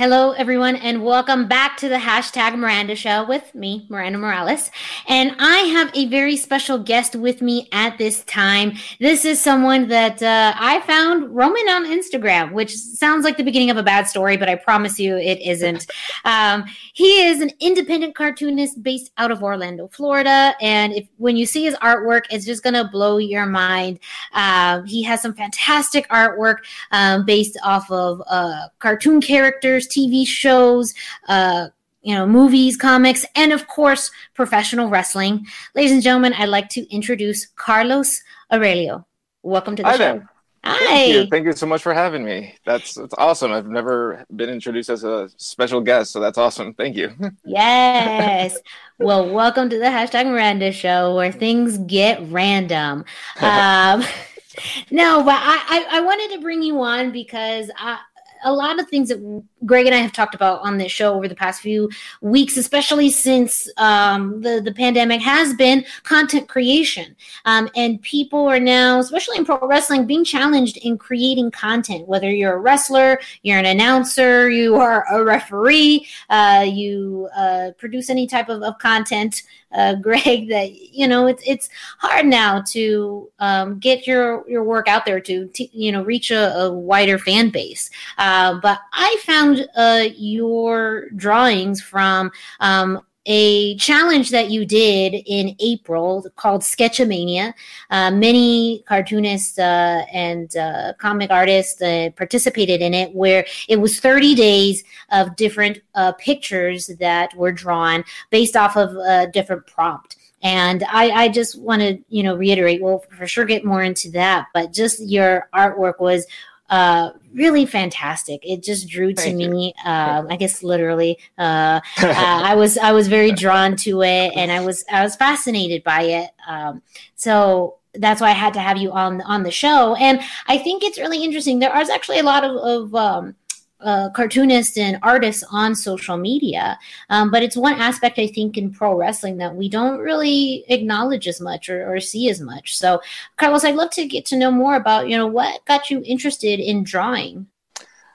Hello, everyone, and welcome back to the hashtag Miranda Show with me, Miranda Morales. And I have a very special guest with me at this time. This is someone that uh, I found roaming on Instagram, which sounds like the beginning of a bad story, but I promise you it isn't. Um, he is an independent cartoonist based out of Orlando, Florida. And if when you see his artwork, it's just going to blow your mind. Uh, he has some fantastic artwork um, based off of uh, cartoon characters, TV shows, uh, you know, movies, comics, and of course, professional wrestling. Ladies and gentlemen, I'd like to introduce Carlos Aurelio. Welcome to the Hi show. there. Hi. Thank you. Thank you so much for having me. That's, that's awesome. I've never been introduced as a special guest, so that's awesome. Thank you. Yes. well, welcome to the hashtag Miranda show where things get random. Um, no, but I, I, I wanted to bring you on because I, a lot of things that Greg and I have talked about on this show over the past few weeks, especially since um, the the pandemic, has been content creation, um, and people are now, especially in pro wrestling, being challenged in creating content. Whether you're a wrestler, you're an announcer, you are a referee, uh, you uh, produce any type of, of content. Uh, Greg, that you know it's it's hard now to um, get your your work out there to, to you know reach a, a wider fan base. Uh, but I found uh, your drawings from um, a challenge that you did in April called Sketchamania. Uh, many cartoonists uh, and uh, comic artists uh, participated in it, where it was 30 days of different uh, pictures that were drawn based off of a different prompt. And I, I just want to, you know, reiterate. We'll for sure get more into that, but just your artwork was uh, really fantastic. It just drew to Thank me. Um, I guess literally, uh, uh, I was I was very drawn to it, and I was I was fascinated by it. Um, so that's why I had to have you on on the show. And I think it's really interesting. There is actually a lot of, of um, uh, cartoonists and artists on social media. Um, but it's one aspect I think in pro wrestling that we don't really acknowledge as much or, or see as much. So, Carlos, I'd love to get to know more about you know what got you interested in drawing.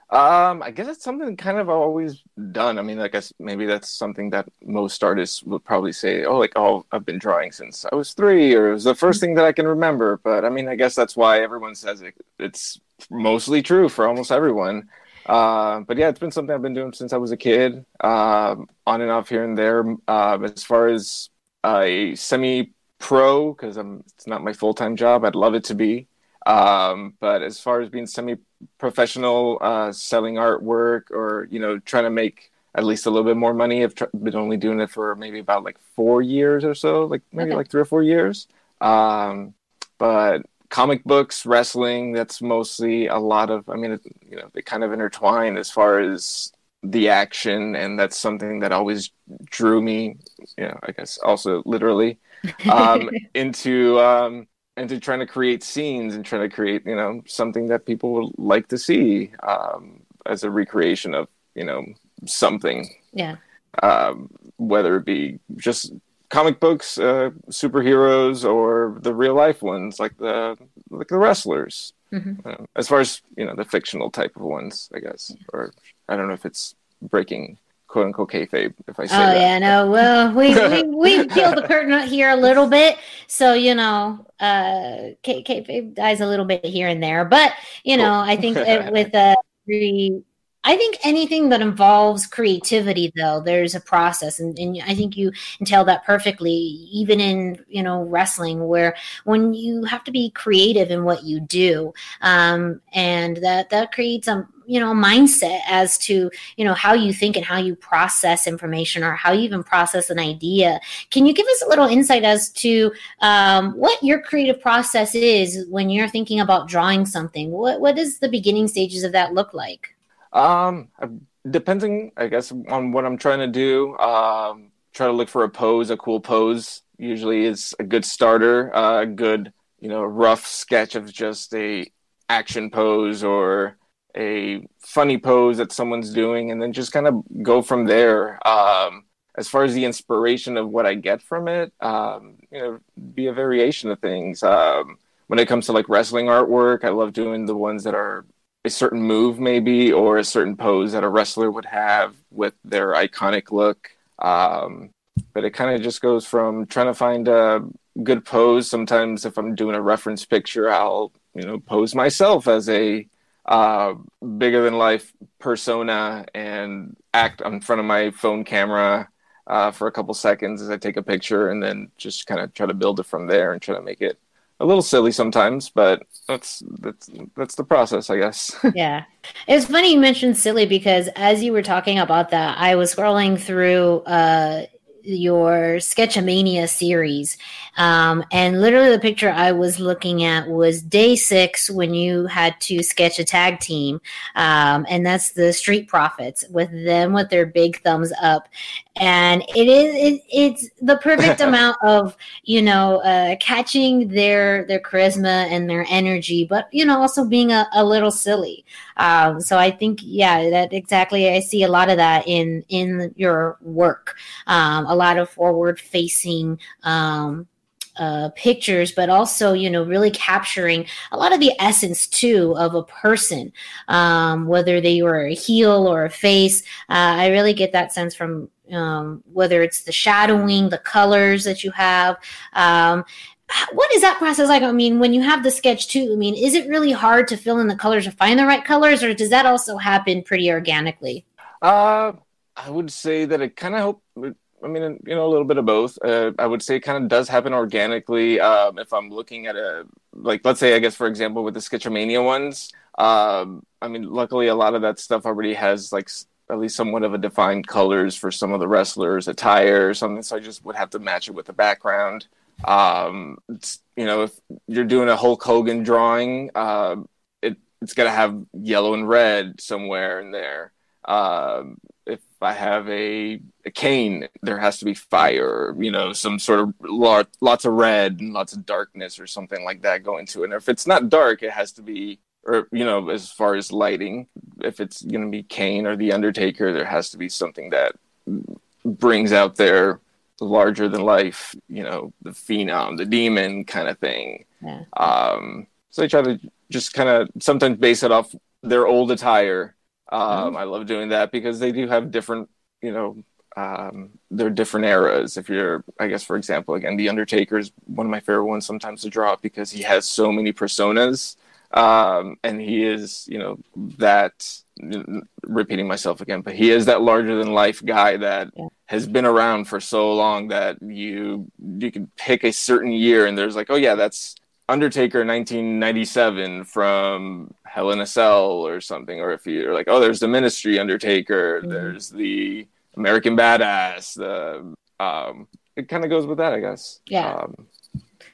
Um, I guess it's something kind of always done. I mean, I guess maybe that's something that most artists would probably say, "Oh, like oh, I've been drawing since I was three, or it was the first thing that I can remember." But I mean, I guess that's why everyone says it. It's mostly true for almost everyone. Uh, but yeah, it's been something I've been doing since I was a kid, um, on and off here and there. Uh, as far as a semi-pro, because I'm it's not my full-time job. I'd love it to be. Um, but as far as being semi-professional, uh, selling artwork or you know trying to make at least a little bit more money, I've tr- been only doing it for maybe about like four years or so, like maybe Okay. like three or four years. Um, but comic books, wrestling, that's mostly a lot of. I mean, it, you know, they kind of intertwine as far as the action, and that's something that always drew me. You know, I guess also literally um, into um, into trying to create scenes and trying to create you know something that people would like to see um, as a recreation of you know something Yeah. um, whether it be just comic books, uh, superheroes, or the real life ones like the like the wrestlers. Mhm. Uh, as far as you know, the fictional type of ones, I guess, or I don't know if it's breaking quote unquote kayfabe if I say Oh that. yeah, no. Well, we we we peel the curtain here a little bit, so you know, uh, kayfabe dies a little bit here and there. But you know, I think it, with uh, every, I think anything that involves creativity, though, there's a process, and, and I think you entail that perfectly, even in you know wrestling, where when you have to be creative in what you do, um, and that that creates a you know mindset as to you know how you think and how you process information or how you even process an idea. Can you give us a little insight as to um, what your creative process is when you're thinking about drawing something? What what does the beginning stages of that look like Um, depending, I guess, on what I'm trying to do. Um, try to look for a pose, a cool pose. Usually, is a good starter. Uh, a good, you know, rough sketch of just a action pose or a funny pose that someone's doing, and then just kind of go from there. Um, as far as the inspiration of what I get from it, um, you know, be a variation of things. Um, when it comes to like wrestling artwork, I love doing the ones that are a certain move maybe or a certain pose that a wrestler would have with their iconic look. Um, but it kind of just goes from trying to find a good pose. Sometimes if i'm doing a reference picture i'll you know pose myself as a uh, bigger than life persona and act in front of my phone camera uh, for a couple seconds as i take a picture and then just kind of try to build it from there and try to make it a little silly sometimes but that's that's that's the process i guess. Yeah. It was funny you mentioned silly because as you were talking about that i was scrolling through uh your sketchamania series um, and literally the picture i was looking at was day six when you had to sketch a tag team um, and that's the street profits with them with their big thumbs up and it is it, it's the perfect amount of you know uh, catching their their charisma and their energy but you know also being a, a little silly um, so i think yeah that exactly i see a lot of that in in your work um, a lot of forward facing um, uh, pictures, but also, you know, really capturing a lot of the essence too of a person, um, whether they were a heel or a face. Uh, I really get that sense from um, whether it's the shadowing, the colors that you have. Um, what is that process like? I mean, when you have the sketch too, I mean, is it really hard to fill in the colors or find the right colors, or does that also happen pretty organically? Uh, I would say that it kind of help. I mean, you know, a little bit of both. Uh, I would say it kind of does happen organically. Um, if I'm looking at a, like, let's say, I guess, for example, with the Sketchamania ones, um, I mean, luckily a lot of that stuff already has like at least somewhat of a defined colors for some of the wrestlers' attire or something. So I just would have to match it with the background. Um, you know, if you're doing a Hulk Hogan drawing, uh, it, it's got to have yellow and red somewhere in there. Um, if I have a, a Kane, there has to be fire, you know, some sort of lot, lots of red and lots of darkness or something like that going to it. And if it's not dark, it has to be or you know, as far as lighting, if it's going to be Kane or the Undertaker, there has to be something that brings out their larger than life, you know, the phenom, the demon kind of thing. Yeah. Um, so I try to just kind of sometimes base it off their old attire. Um, I love doing that because they do have different, you know, um, they're different eras. If you're, I guess, for example, again, The Undertaker is one of my favorite ones sometimes to draw because he has so many personas. Um, and he is, you know, that repeating myself again, but he is that larger than life guy that has been around for so long that you you can pick a certain year and there's like, oh yeah, that's Undertaker 1997 from Hell in a Cell or something, or if you're like, oh, there's the Ministry Undertaker, there's the American Badass, the um, it kind of goes with that, I guess. Yeah. Um,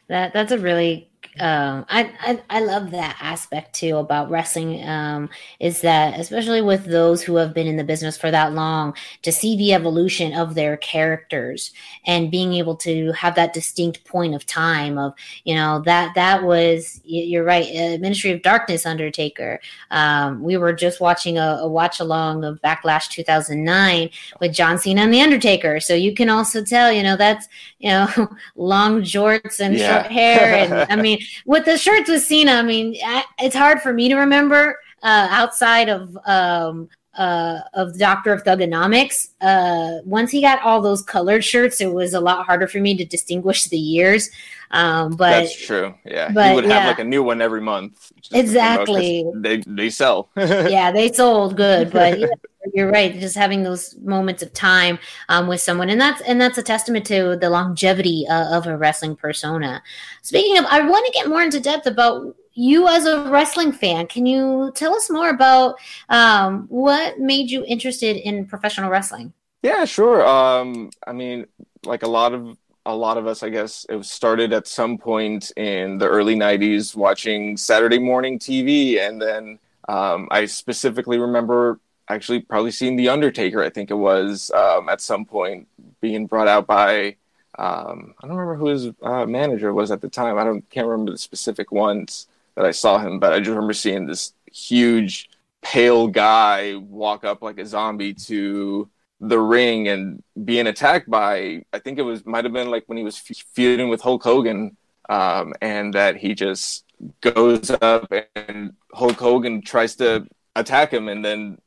That that's a really um I, I I love that aspect too about wrestling um is that especially with those who have been in the business for that long to see the evolution of their characters and being able to have that distinct point of time of you know that that was you're right uh, Ministry of Darkness Undertaker um we were just watching a, a watch along of Backlash 2009 with John Cena and the Undertaker so you can also tell you know that's you know long jorts and Yeah. short hair and I mean with the shirts with Cena I mean I, it's hard for me to remember uh, outside of um uh of the Doctor of Thuganomics uh once he got all those colored shirts it was a lot harder for me to distinguish the years um but that's true. Yeah, but he would have like a new one every month. exactly They they sell. yeah, they sold good, but yeah, you're right. Just having those moments of time um, with someone, and that's and that's a testament to the longevity uh, of a wrestling persona. Speaking of, I want to get more into depth about you as a wrestling fan. Can you tell us more about um, what made you interested in professional wrestling? Yeah, sure. Um, I mean, like a lot of a lot of us, I guess, it started at some point in the early '90s watching Saturday morning TV, and then um, I specifically remember actually probably seeing The Undertaker. I think it was um, at some point being brought out by um, I don't remember who his uh, manager was at the time. I don't can't remember the specific ones that I saw him, but I just remember seeing this huge pale guy walk up like a zombie to the ring and being attacked by I think it was might have been like when he was feuding with Hulk Hogan, um, and that he just goes up and Hulk Hogan tries to attack him and then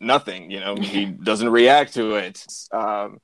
nothing, you know, he doesn't react to it. Um,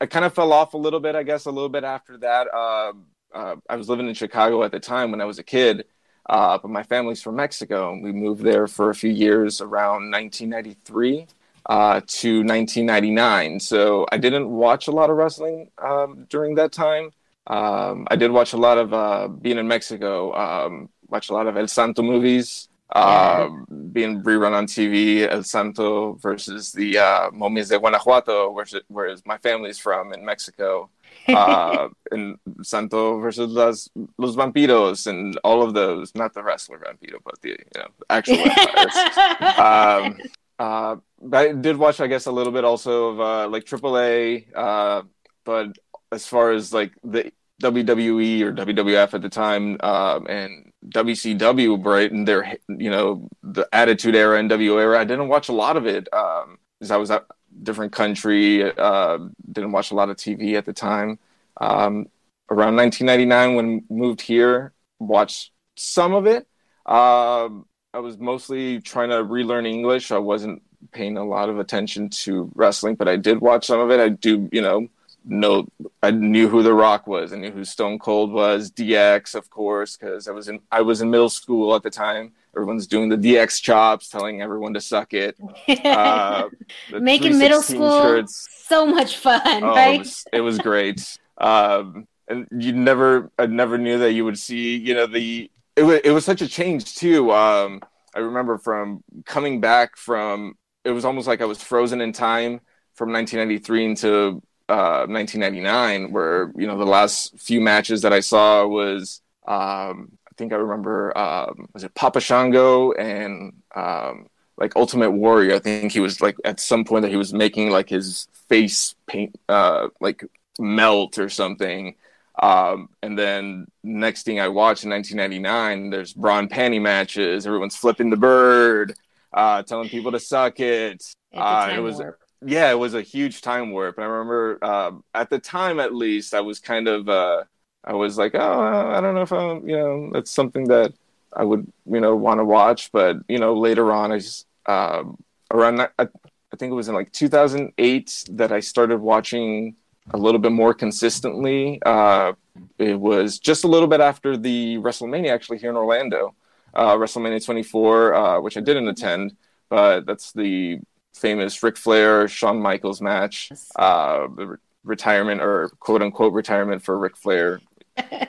I kind of fell off a little bit, I guess, a little bit after that. Uh, uh, I was living in Chicago at the time when I was a kid, uh, but my family's from Mexico, and we moved there for a few years around 1993 uh, to 1999. So I didn't watch a lot of wrestling um, during that time. Um, I did watch a lot of uh, being in Mexico. Um, watch a lot of El Santo movies. Uh, being rerun on TV, El Santo versus the uh, Momias de Guanajuato, where, where my family's from in Mexico, uh, and Santo versus Los, Los Vampiros, and all of those, not the wrestler Vampiro, but the you know, actual vampires. um, uh, but I did watch, I guess, a little bit also of uh, like AAA, uh, but as far as like the WWE or WWF at the time, um, and WCW, right, and their you know the Attitude Era and NWO era, I didn't watch a lot of it um, because I was a different country, uh, didn't watch a lot of TV at the time. Um, around 1999, when moved here, watched some of it. Um, I was mostly trying to relearn English. I wasn't paying a lot of attention to wrestling, but I did watch some of it. I do, you know, know I knew who The Rock was. I knew who Stone Cold was. DX, of course, because I was in I was in middle school at the time. Everyone's doing the DX chops, telling everyone to suck it. Uh, Making middle school shirts. so much fun, Oh, right? it was, it was great. Um, and you never, I never knew that you would see, you know, the, it was, it was such a change too. Um, I remember from coming back from, it was almost like I was frozen in time from 1993 into uh, 1999, where, you know, the last few matches that I saw was, um, think I remember, um, was it Papa Shango and, um, like Ultimate Warrior. I think he was like at some point that he was making like his face paint uh like melt or something. Um, and then next thing I watched in 1999, there's brawn panty matches. Everyone's flipping the bird, uh, telling people to suck it. Uh, it was warp. yeah, it was a huge time warp. And I remember um, at the time, at least, I was kind of uh, I was like, oh, I don't know if I'm, you know, that's something that I would, you know, want to watch. But you know, later on, I just um, around that, I, I think it was in like 2008 that I started watching a little bit more consistently. Uh, it was just a little bit after the WrestleMania actually here in Orlando, uh, WrestleMania 24, uh, which I didn't attend, but that's the famous Ric Flair Shawn Michaels match, uh, re- retirement or quote unquote retirement for Ric Flair.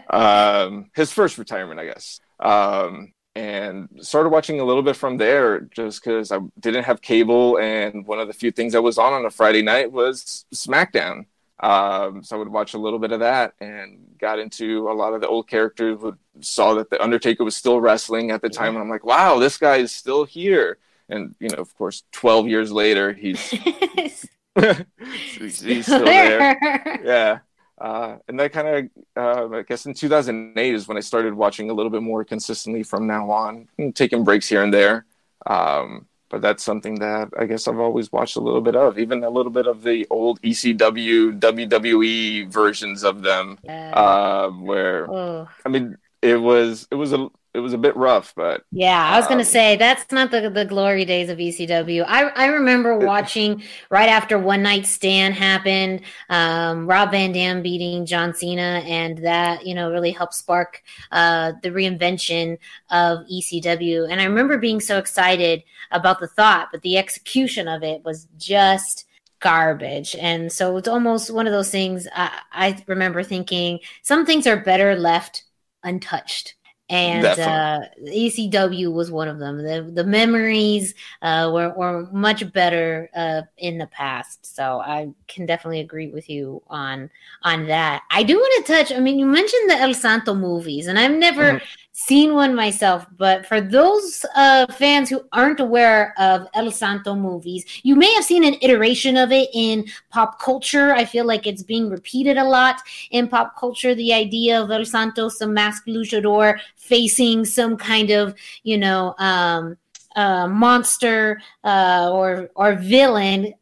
Um, his first retirement, I guess. Um, and started watching a little bit from there just because I didn't have cable. And one of the few things that was on on a Friday night was SmackDown. Um, so I would watch a little bit of that and got into a lot of the old characters. Would, saw that the Undertaker was still wrestling at the time, and I'm like, wow, this guy is still here. And you know, of course, 12 years later, he's he's, he's still there. Yeah. Uh, and that kind of, uh, I guess in 2008 is when I started watching a little bit more consistently from now on, taking breaks here and there. Um, but that's something that I guess I've always watched a little bit of, even a little bit of the old ECW, WWE versions of them, uh, where Oh. I mean, it was it was a it was a bit rough, but Yeah, I was gonna Um, say that's not the the glory days of ECW. I I remember watching right after One Night Stand happened, um, Rob Van Dam beating John Cena, and that you know really helped spark uh, the reinvention of ECW. And I remember being so excited about the thought, but the execution of it was just garbage. And so it's almost one of those things. I, I remember thinking some things are better left untouched and uh, ECW was one of them. The the memories uh, were were much better uh, in the past, so I can definitely agree with you on on that. I do want to touch. I mean, you mentioned the El Santo movies, and I've never Mhm. Seen one myself. But for those uh, fans who aren't aware of El Santo movies, you may have seen an iteration of it in pop culture. I feel like it's being repeated a lot in pop culture. The idea of El Santo, some masked luchador facing some kind of, you know, um, uh, monster uh, or or villain.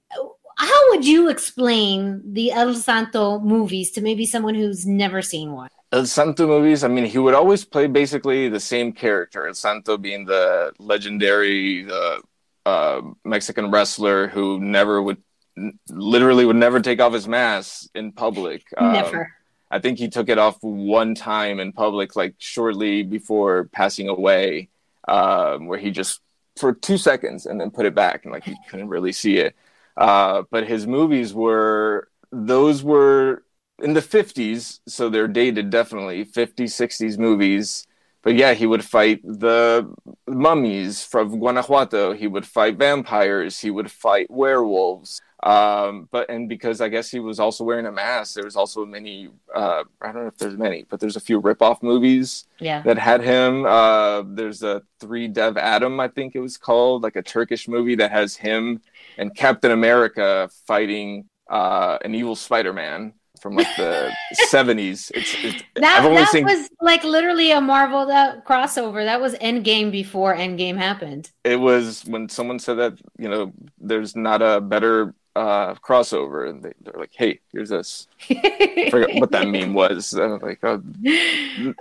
How would you explain the El Santo movies to maybe someone who's never seen one? El Santo movies, I mean, he would always play basically the same character. El Santo being the legendary uh, uh, Mexican wrestler who never would, literally would never take off his mask in public. Um, Never. I think he took it off one time in public, like shortly before passing away, um, where he just for two seconds and then put it back, and like you couldn't really see it. Uh, but his movies were those were in the 50s, so they're dated definitely 50s, 60s movies. But yeah, he would fight the mummies from Guanajuato. He would fight vampires. He would fight werewolves. Um, but and because I guess he was also wearing a mask, there was also many. Uh, I don't know if there's many, but there's a few rip-off movies Yeah. that had him. Uh, there's a Three Dev Adam, I think it was called, like a Turkish movie that has him and Captain America fighting uh, an evil Spider-Man from like the 70s. It's, it's That, that scene was like literally a Marvel that crossover. That was Endgame before Endgame happened. it was when someone said that you know there's not a better uh, crossover, and they, they're like, "Hey, here's this." I forgot what that meme was. I was like, oh,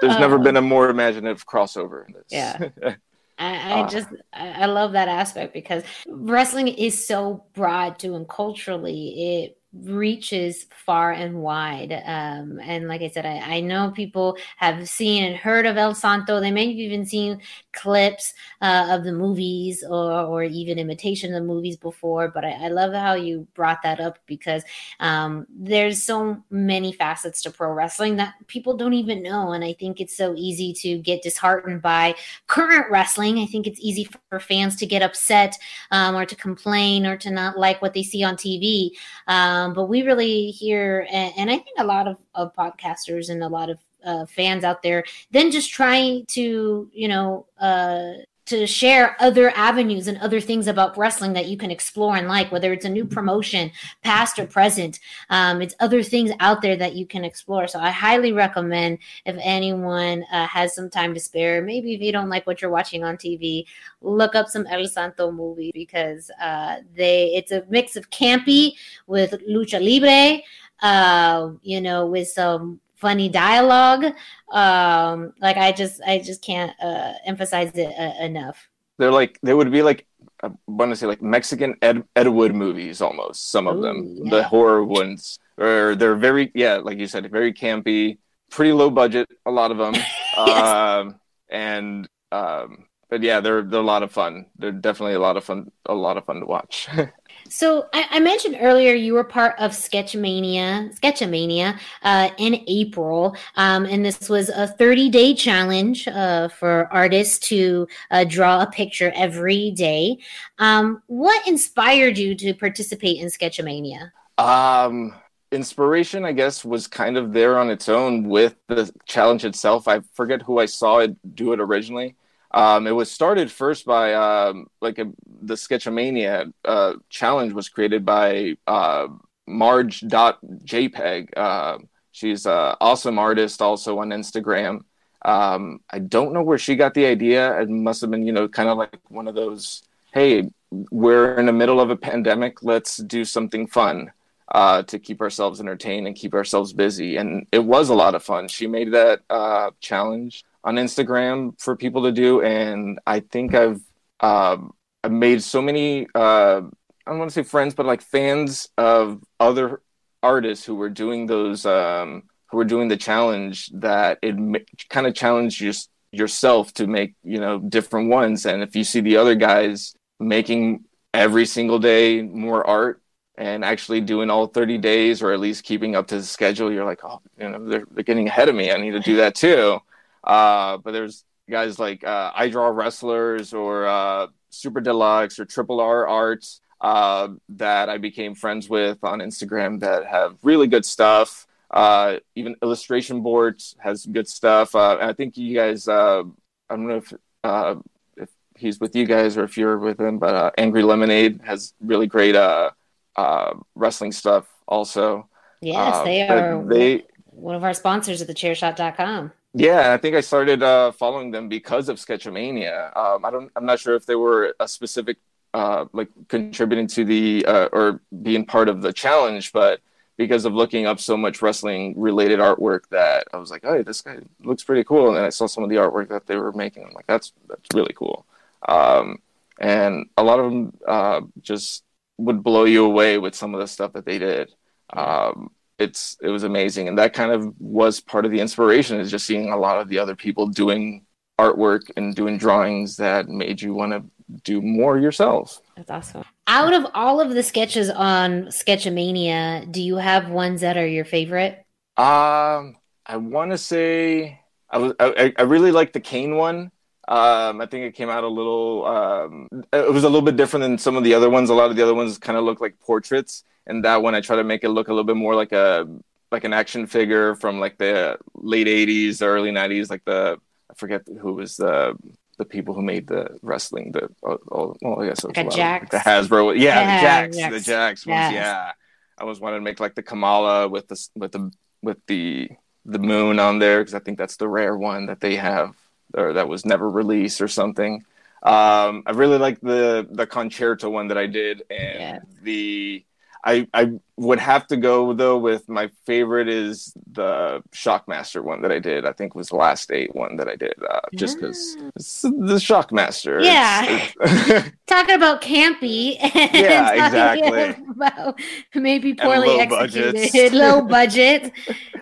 there's never Uh, been a more imaginative crossover. In this. Yeah. I, I Ah. just I I love that aspect because wrestling is so broad too and culturally it reaches far and wide um and like i said I, I know people have seen and heard of el santo they may have even seen clips uh, of the movies or or even imitation of the movies before but I, I love how you brought that up because um there's so many facets to pro wrestling that people don't even know and i think it's so easy to get disheartened by current wrestling. I think it's easy for fans to get upset um, or to complain or to not like what they see on TV. Um, but we really hear, and, and I think a lot of, of podcasters and a lot of uh, fans out there then just trying to, you know, uh, to share other avenues and other things about wrestling that you can explore and like, whether it's a new promotion, past or present. Um, it's other things out there that you can explore. So I highly recommend if anyone uh, has some time to spare, maybe if you don't like what you're watching on TV, look up some El Santo movie because uh, they it's a mix of campy with lucha libre, uh, you know, with some funny dialogue. Um, like I just I just can't uh, emphasize it uh, enough. They're like they would be like I want to say like Mexican Ed, Ed Wood movies almost. Some of them, Ooh, the horror ones, or they're very yeah, like you said, very campy, pretty low budget. A lot of them, um, and um, but yeah, they're they're a lot of fun. They're definitely a lot of fun. A lot of fun to watch. So I, I mentioned earlier you were part of Sketchmania, Sketchamania uh, in April, um, and this was a 30 day challenge uh, for artists to uh, draw a picture every day. Um, what inspired you to participate in Sketchamania? Um, inspiration, I guess, was kind of there on its own with the challenge itself. I forget who I saw it do it originally. Um, it was started first by um, like a, the Sketchamania uh, challenge was created by uh, Marge.jpg. Uh, she's an awesome artist, also on Instagram. Um, I don't know where she got the idea. It must have been, you know, kind of like one of those, hey, we're in the middle of a pandemic. Let's do something fun uh, to keep ourselves entertained and keep ourselves busy. And it was a lot of fun. She made that uh, challenge on Instagram for people to do, and I think I've um, I've made so many uh, I don't want to say friends, but like fans of other artists who were doing those um, who were doing the challenge that it ma- kind of challenged you, yourself to make you know different ones, and if you see the other guys making every single day more art and actually doing all 30 days or at least keeping up to the schedule you're like oh you know they're, they're getting ahead of me. I need to do that too uh, but there's guys like uh, I Draw Wrestlers or uh, Super Deluxe or Triple R Arts uh, that I became friends with on Instagram that have really good stuff. Uh, even Illustration Boards has good stuff. Uh, I think you guys, uh, I don't know if, uh, if he's with you guys or if you're with him, but uh, Angry Lemonade has really great uh, uh, wrestling stuff also. Yes, Uh, they are They, one of our sponsors at thechairshot.com. Yeah, I think I started uh, following them because of Sketchamania. Um, I don't, I'm not sure if they were a specific, uh, like contributing to the uh, or being part of the challenge, but because of looking up so much wrestling related artwork, that I was like, "Hey, this guy looks pretty cool." And I saw some of the artwork that they were making. I'm like, "That's that's really cool." Um, and a lot of them uh, just would blow you away with some of the stuff that they did. Um, it's it was amazing. And that kind of was part of the inspiration is just seeing a lot of the other people doing artwork and doing drawings that made you want to do more yourself. That's awesome. Out of all of the sketches on Sketchamania, do you have ones that are your favorite? um i want to say i was I, I really like the kane one. Um i think it came out a little um it was a little bit different than some of the other ones. A lot of the other ones kind of look like portraits and that one i try to make it look a little bit more like a like an action figure from like the late 80s early 90s like the i forget who was the the people who made the wrestling the oh, oh, well i guess Like a a lot of- Jakks? the hasbro yeah, Yeah, the Jakks Jakks. the Jakks ones Yes. yeah i was wanting to make like the kamala with the with the with the the moon on there because i think that's the rare one that they have or that was never released or something um i really like the the concerto one that i did and the I, I would have to go though with my favorite is the Shockmaster one that I did. I think was the last eight one that I did, uh, just because the Shockmaster. Yeah. It's- it's- Talking about campy and Yeah, talking exactly. about maybe poorly low executed, budgets. low budget.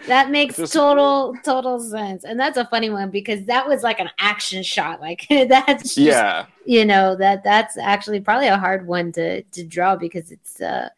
That makes Just- total total sense, and that's a funny one because that was like an action shot. Like that's just, yeah, you know that that's actually probably a hard one to to draw because it's uh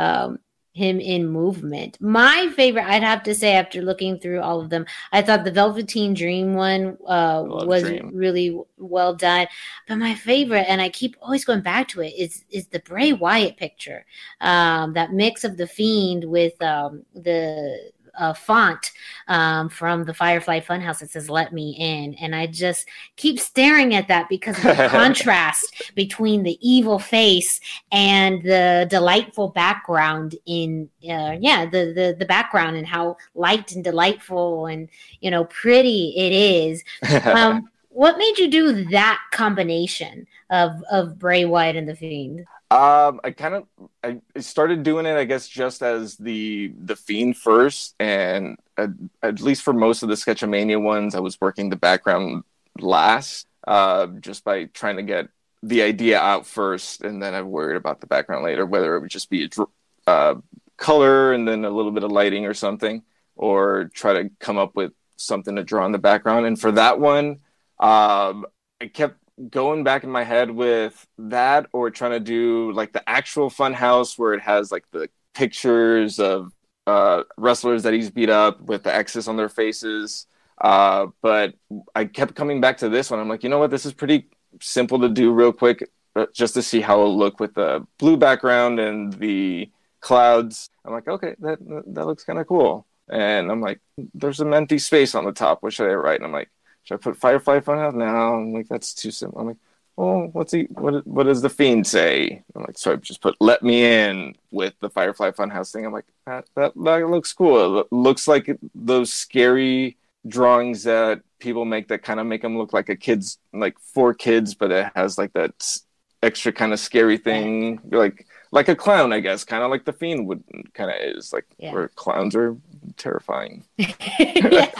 um him in movement. My favorite, I'd have to say, after looking through all of them, I thought the Velveteen Dream one uh, was Dream. really well done. But my favorite, and I keep always going back to it, is is the Bray Wyatt picture. Um, that mix of the Fiend with um, the a font um, from the Firefly Funhouse that says "Let Me In," and I just keep staring at that because of the contrast between the evil face and the delightful background in uh, yeah the, the the background and how light and delightful and you know pretty it is. Um, what made you do that combination of of Bray Wyatt and the Fiend? Um, I kind of I started doing it, I guess, just as the the fiend first, and at, at least for most of the Sketchamania ones, I was working the background last, uh, just by trying to get the idea out first, and then I worried about the background later, whether it would just be a uh, color and then a little bit of lighting or something, or try to come up with something to draw in the background. And for that one, um, I kept going back in my head with that or trying to do like the actual fun house where it has like the pictures of uh, wrestlers that he's beat up with the X's on their faces. Uh, but I kept coming back to this one. I'm like, you know what? This is pretty simple to do real quick uh, just to see how it'll look with the blue background and the clouds. I'm like, okay, that, that looks kind of cool. And I'm like, there's an empty space on the top. What should I write? And I'm like, should I put Firefly Funhouse? No, I'm like that's too simple. I'm like, oh, what's he? What what does the fiend say? I'm like, so I just put "Let me in" with the Firefly Funhouse thing. I'm like, that that, that looks cool. It looks like those scary drawings that people make that kind of make them look like a kid's like for kids, but it has like that extra kind of scary thing, like like a clown, I guess, kind of like the fiend would kind of is like Yeah. where clowns are terrifying. yeah,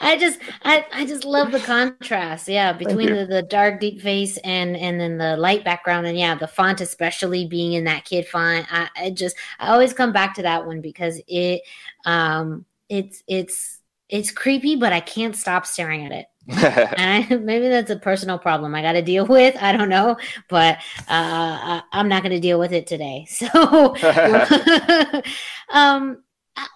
I just I, I just love the contrast. Yeah, between the, the dark deep face and and then the light background and yeah, the font especially being in that kid font. I, I just I always come back to that one because it um it's it's it's creepy, but I can't stop staring at it. And I, maybe that's a personal problem I got to deal with. I don't know, but uh, I, I'm not going to deal with it today. So, um,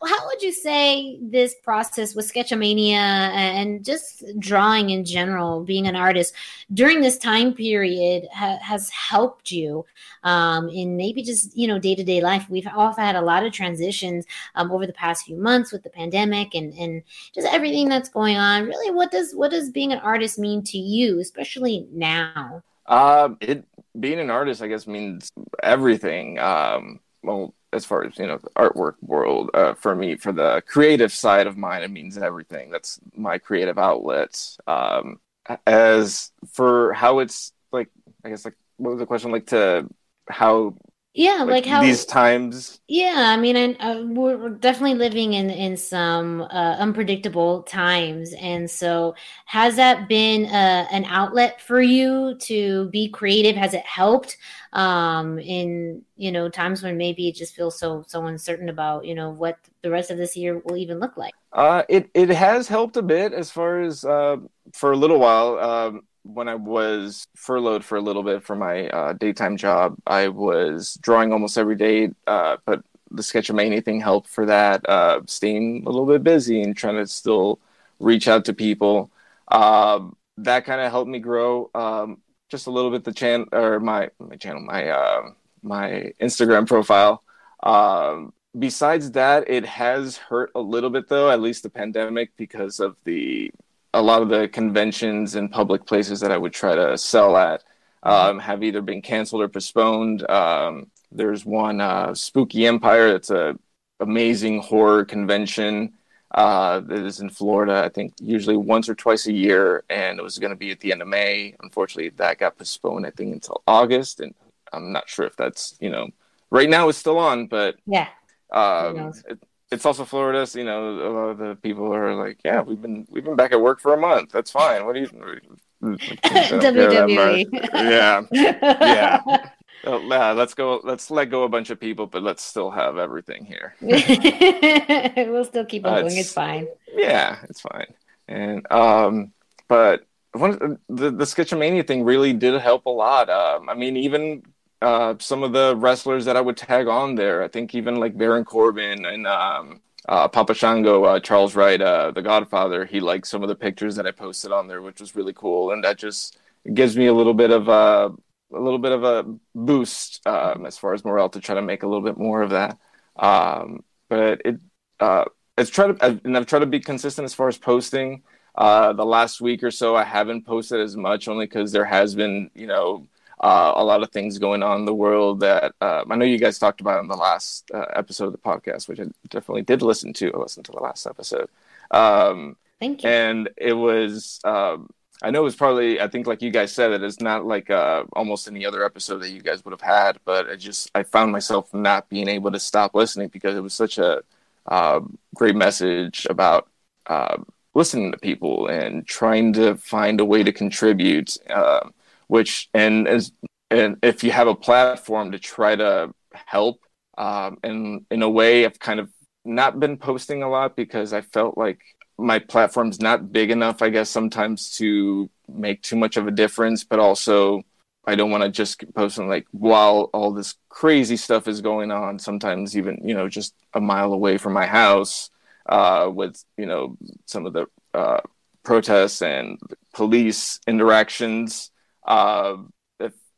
how would you say this process with sketchomania and just drawing in general, being an artist during this time period, ha- has helped you um, in maybe just you know day to day life? We've all had a lot of transitions um, over the past few months with the pandemic and and just everything that's going on. Really, what does what does being an artist mean to you, especially now? Um, it being an artist, I guess, means everything. Um, well, as far as you know, the artwork world, uh, for me, for the creative side of mine, it means everything. That's my creative outlet. Um, as for how it's like, I guess, like, what was the question? Like to how, Yeah, like, how these times. Yeah, I mean, I, uh, we're, we're definitely living in in some uh, unpredictable times, and so has that been uh, an outlet for you to be creative? Has it helped um, in you know times when maybe it just feels so so uncertain about you know what the rest of this year will even look like? Uh, it it has helped a bit as far as uh, for a little while. Um, when I was furloughed for a little bit for my uh, daytime job, I was drawing almost every day. Uh, but the Sketchamania thing helped for that. Uh, staying a little bit busy and trying to still reach out to people. Um, that kind of helped me grow um, just a little bit. The channel or my my channel, my uh, my Instagram profile. Um, besides that, it has hurt a little bit though, at least the pandemic, because of the a lot of the conventions and public places that I would try to sell at um, have either been canceled or postponed. Um, there's one uh, Spooky Empire that's a amazing horror convention uh, that is in Florida. I think usually once or twice a year, and it was going to be at the end of May. Unfortunately, that got postponed. I think until August, and I'm not sure if that's you know right now it's still on, but Yeah. um, it, it's also Florida. So, you know, a lot of the people are like, "Yeah, we've been we've been back at work for a month. That's fine. What do you?" they don't care that WWE. yeah, yeah. Oh, yeah, let's go. Let's let go a bunch of people, but let's still have everything here. we'll still keep on Uh, going. it's- It's fine. Yeah, it's fine. And um, but one the the Sketchamania thing really did help a lot. Um, I mean, even uh, some of the wrestlers that I would tag on there. I think even like Baron Corbin and um, uh, Papa Shango, uh, Charles Wright, uh, the Godfather. He liked some of the pictures that I posted on there, which was really cool, and that just gives me a little bit of uh, a little bit of a boost um, as far as morale to try to make a little bit more of that. Um, but it uh, I've tried to, and I've tried to be consistent as far as posting. Uh, the last week or so, I haven't posted as much, only because there has been, you know, uh, a lot of things going on in the world that uh, I know you guys talked about in the last uh, episode of the podcast, which I definitely did listen to. I listened to the last episode. Um, Thank you. And it was, um, I know it was probably, I think, like you guys said, that it's not like uh, almost any other episode that you guys would have had, but I just, I found myself not being able to stop listening because it was such a um, great message about uh, listening to people and trying to find a way to contribute. Um, which and as and if you have a platform to try to help um, and in a way i've kind of not been posting a lot because i felt like my platform's not big enough i guess sometimes to make too much of a difference but also i don't want to just post posting like while all this crazy stuff is going on sometimes even you know just a mile away from my house uh, with you know some of the uh, protests and police interactions uh,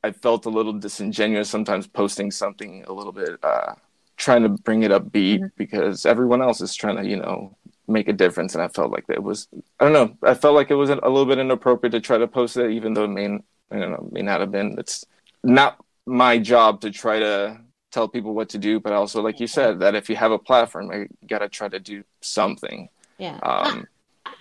I felt a little disingenuous sometimes posting something a little bit, uh, trying to bring it upbeat Mm-hmm. because everyone else is trying to, you know, make a difference. And I felt like it was, I don't know, I felt like it was a little bit inappropriate to try to post it, even though it may, you know, may not have been. It's not my job to try to tell people what to do, but also, like you said, that if you have a platform, you got to try to do something. Yeah. Um,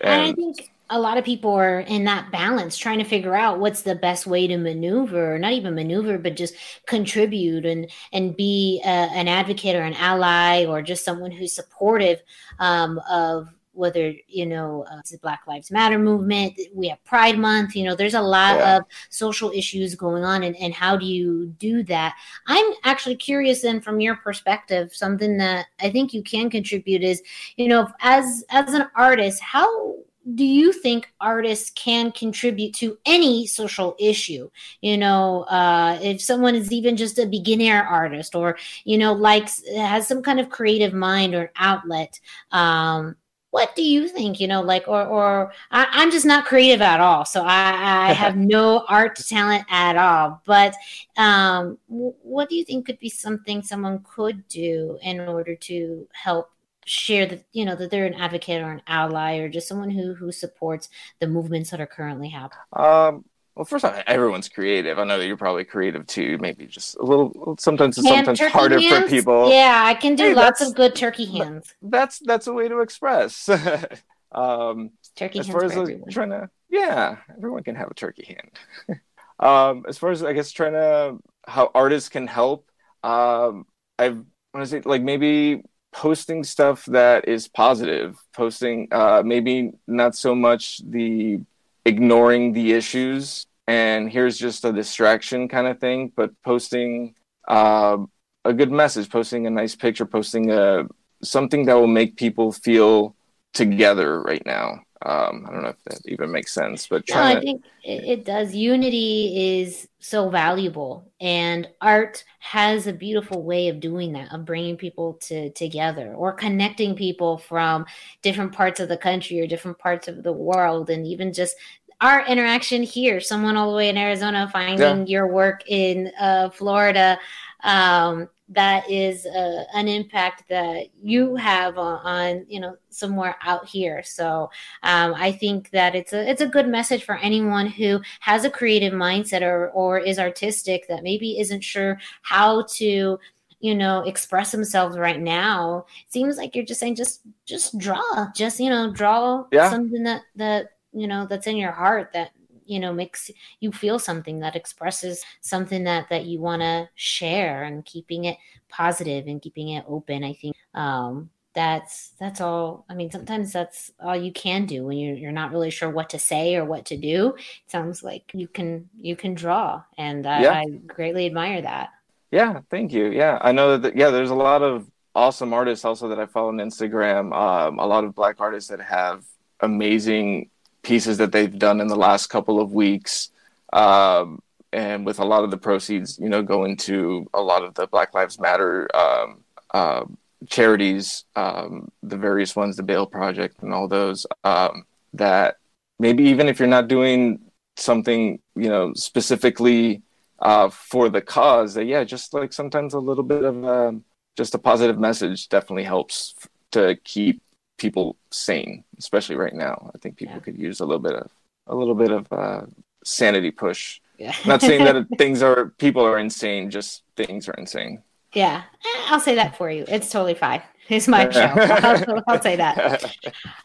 and I think a lot of people are in that balance, trying to figure out what's the best way to maneuver, not even maneuver, but just contribute and and be a, an advocate or an ally or just someone who's supportive um, of whether you know uh, the Black Lives Matter movement. We have Pride Month. You know, there's a lot Yeah. of social issues going on, and, and how do you do that? I'm actually curious, then, from your perspective, something that I think you can contribute is, you know, as as an artist, how do you think artists can contribute to any social issue? You know uh, if someone is even just a beginner artist or you know likes has some kind of creative mind or outlet um, what do you think you know like or or I, i'm just not creative at all so i i have no art talent at all but um what do you think could be something someone could do in order to help share that you know that they're an advocate or an ally or just someone who who supports the movements that are currently happening Um, well, first off, everyone's creative. I know that you're probably creative too. Maybe just a little. Sometimes it's Hand sometimes harder for people. yeah i can do Hey, lots of good turkey hands That's that's a way to express. um, turkey as hands far as like, trying to, yeah, everyone can have a turkey hand. um, as far as I guess trying to how artists can help, um, I've want to say like maybe posting stuff that is positive, posting uh, maybe not so much the ignoring the issues and here's just a distraction kind of thing, but posting uh, a good message, posting a nice picture, posting a something that will make people feel together right now. Um, I don't know if that even makes sense, but No, I think it, it does. Unity is so valuable, and art has a beautiful way of doing that, of bringing people to together or connecting people from different parts of the country or different parts of the world, and even just our interaction here. Someone all the way in Arizona finding your work in uh, Florida. Um, that is uh, an impact that you have on, on you know somewhere out here so um, I think that it's a it's a good message for anyone who has a creative mindset or or is artistic that maybe isn't sure how to you know express themselves right now. It seems like you're just saying just just draw, just you know draw Yeah. something that that you know that's in your heart that you know makes you feel something that expresses something that that you want to share and keeping it positive and keeping it open i think um that's that's all i mean sometimes that's all you can do when you're, you're not really sure what to say or what to do it sounds like you can you can draw and i, Yeah. I greatly admire that Yeah, thank you. Yeah, I know that. Yeah, there's a lot of awesome artists also that I follow on Instagram. Um, a lot of black artists that have amazing pieces that they've done in the last couple of weeks, um, and with a lot of the proceeds, you know, going to a lot of the Black Lives Matter um, uh, charities, um, the various ones, the Bail Project, and all those. Um, that maybe even if you're not doing something, you know, specifically uh, for the cause that yeah just like sometimes a little bit of um, just a positive message definitely helps to keep people sane, especially right now. I think people could use a little bit of a little bit of uh, sanity push. Yeah. Not saying that things are people are insane, just things are insane. Yeah, Eh, I'll say that for you. It's totally fine. It's my show. I'll, I'll say that.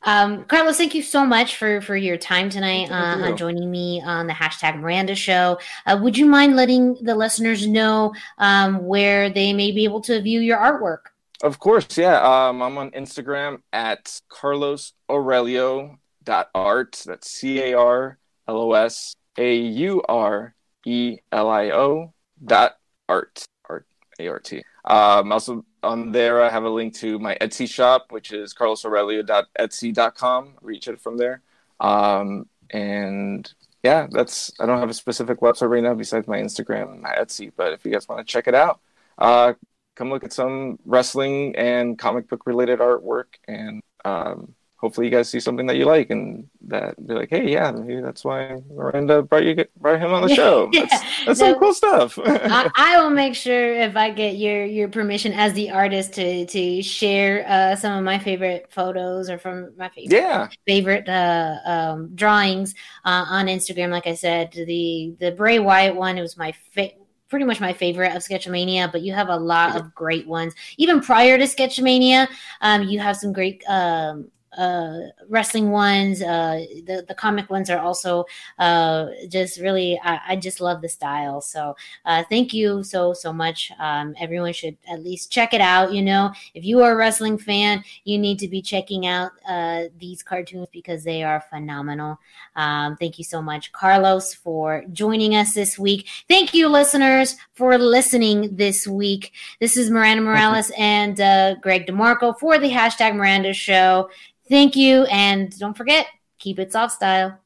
Um, Carlos, thank you so much for for your time tonight uh, on joining me on the hashtag Miranda Show. Uh, would you mind letting the listeners know um, where they may be able to view your artwork? Of course, yeah. Um, I'm on Instagram at Carlos Aurelio dot art. That's C A R L O S A U R E L I O dot art art A R T. Um, also on there, I have a link to my Etsy shop, which is carlosaurelio.etsy.com. Reach it from there. Um, and yeah, that's I don't have a specific website right now besides my Instagram and my Etsy. But if you guys want to check it out, uh, come look at some wrestling and comic book related artwork and um, hopefully you guys see something that you like and that be like hey yeah maybe that's why miranda brought you brought him on the show that's, that's some cool stuff I, I will make sure if I get your your permission as the artist to to share uh, some of my favorite photos or from my favorite Yeah. favorite uh, um, drawings uh, on Instagram. Like I said, the the Bray Wyatt one it was my fa- pretty much my favorite of Sketchmania, but you have a lot of great ones. Even prior to Sketchmania, um, you have some great um, uh, wrestling ones. Uh, the the comic ones are also uh, just really. I, I just love the style. So uh, thank you so so much. Um, everyone should at least check it out. You know, if you are a wrestling fan, you need to be checking out uh, these cartoons because they are phenomenal. Um, thank you so much, Carlos, for joining us this week. Thank you, listeners, for listening this week. This is Miranda Morales and uh, Greg DeMarco for the hashtag Miranda Show. Thank you, and don't forget, keep it soft style.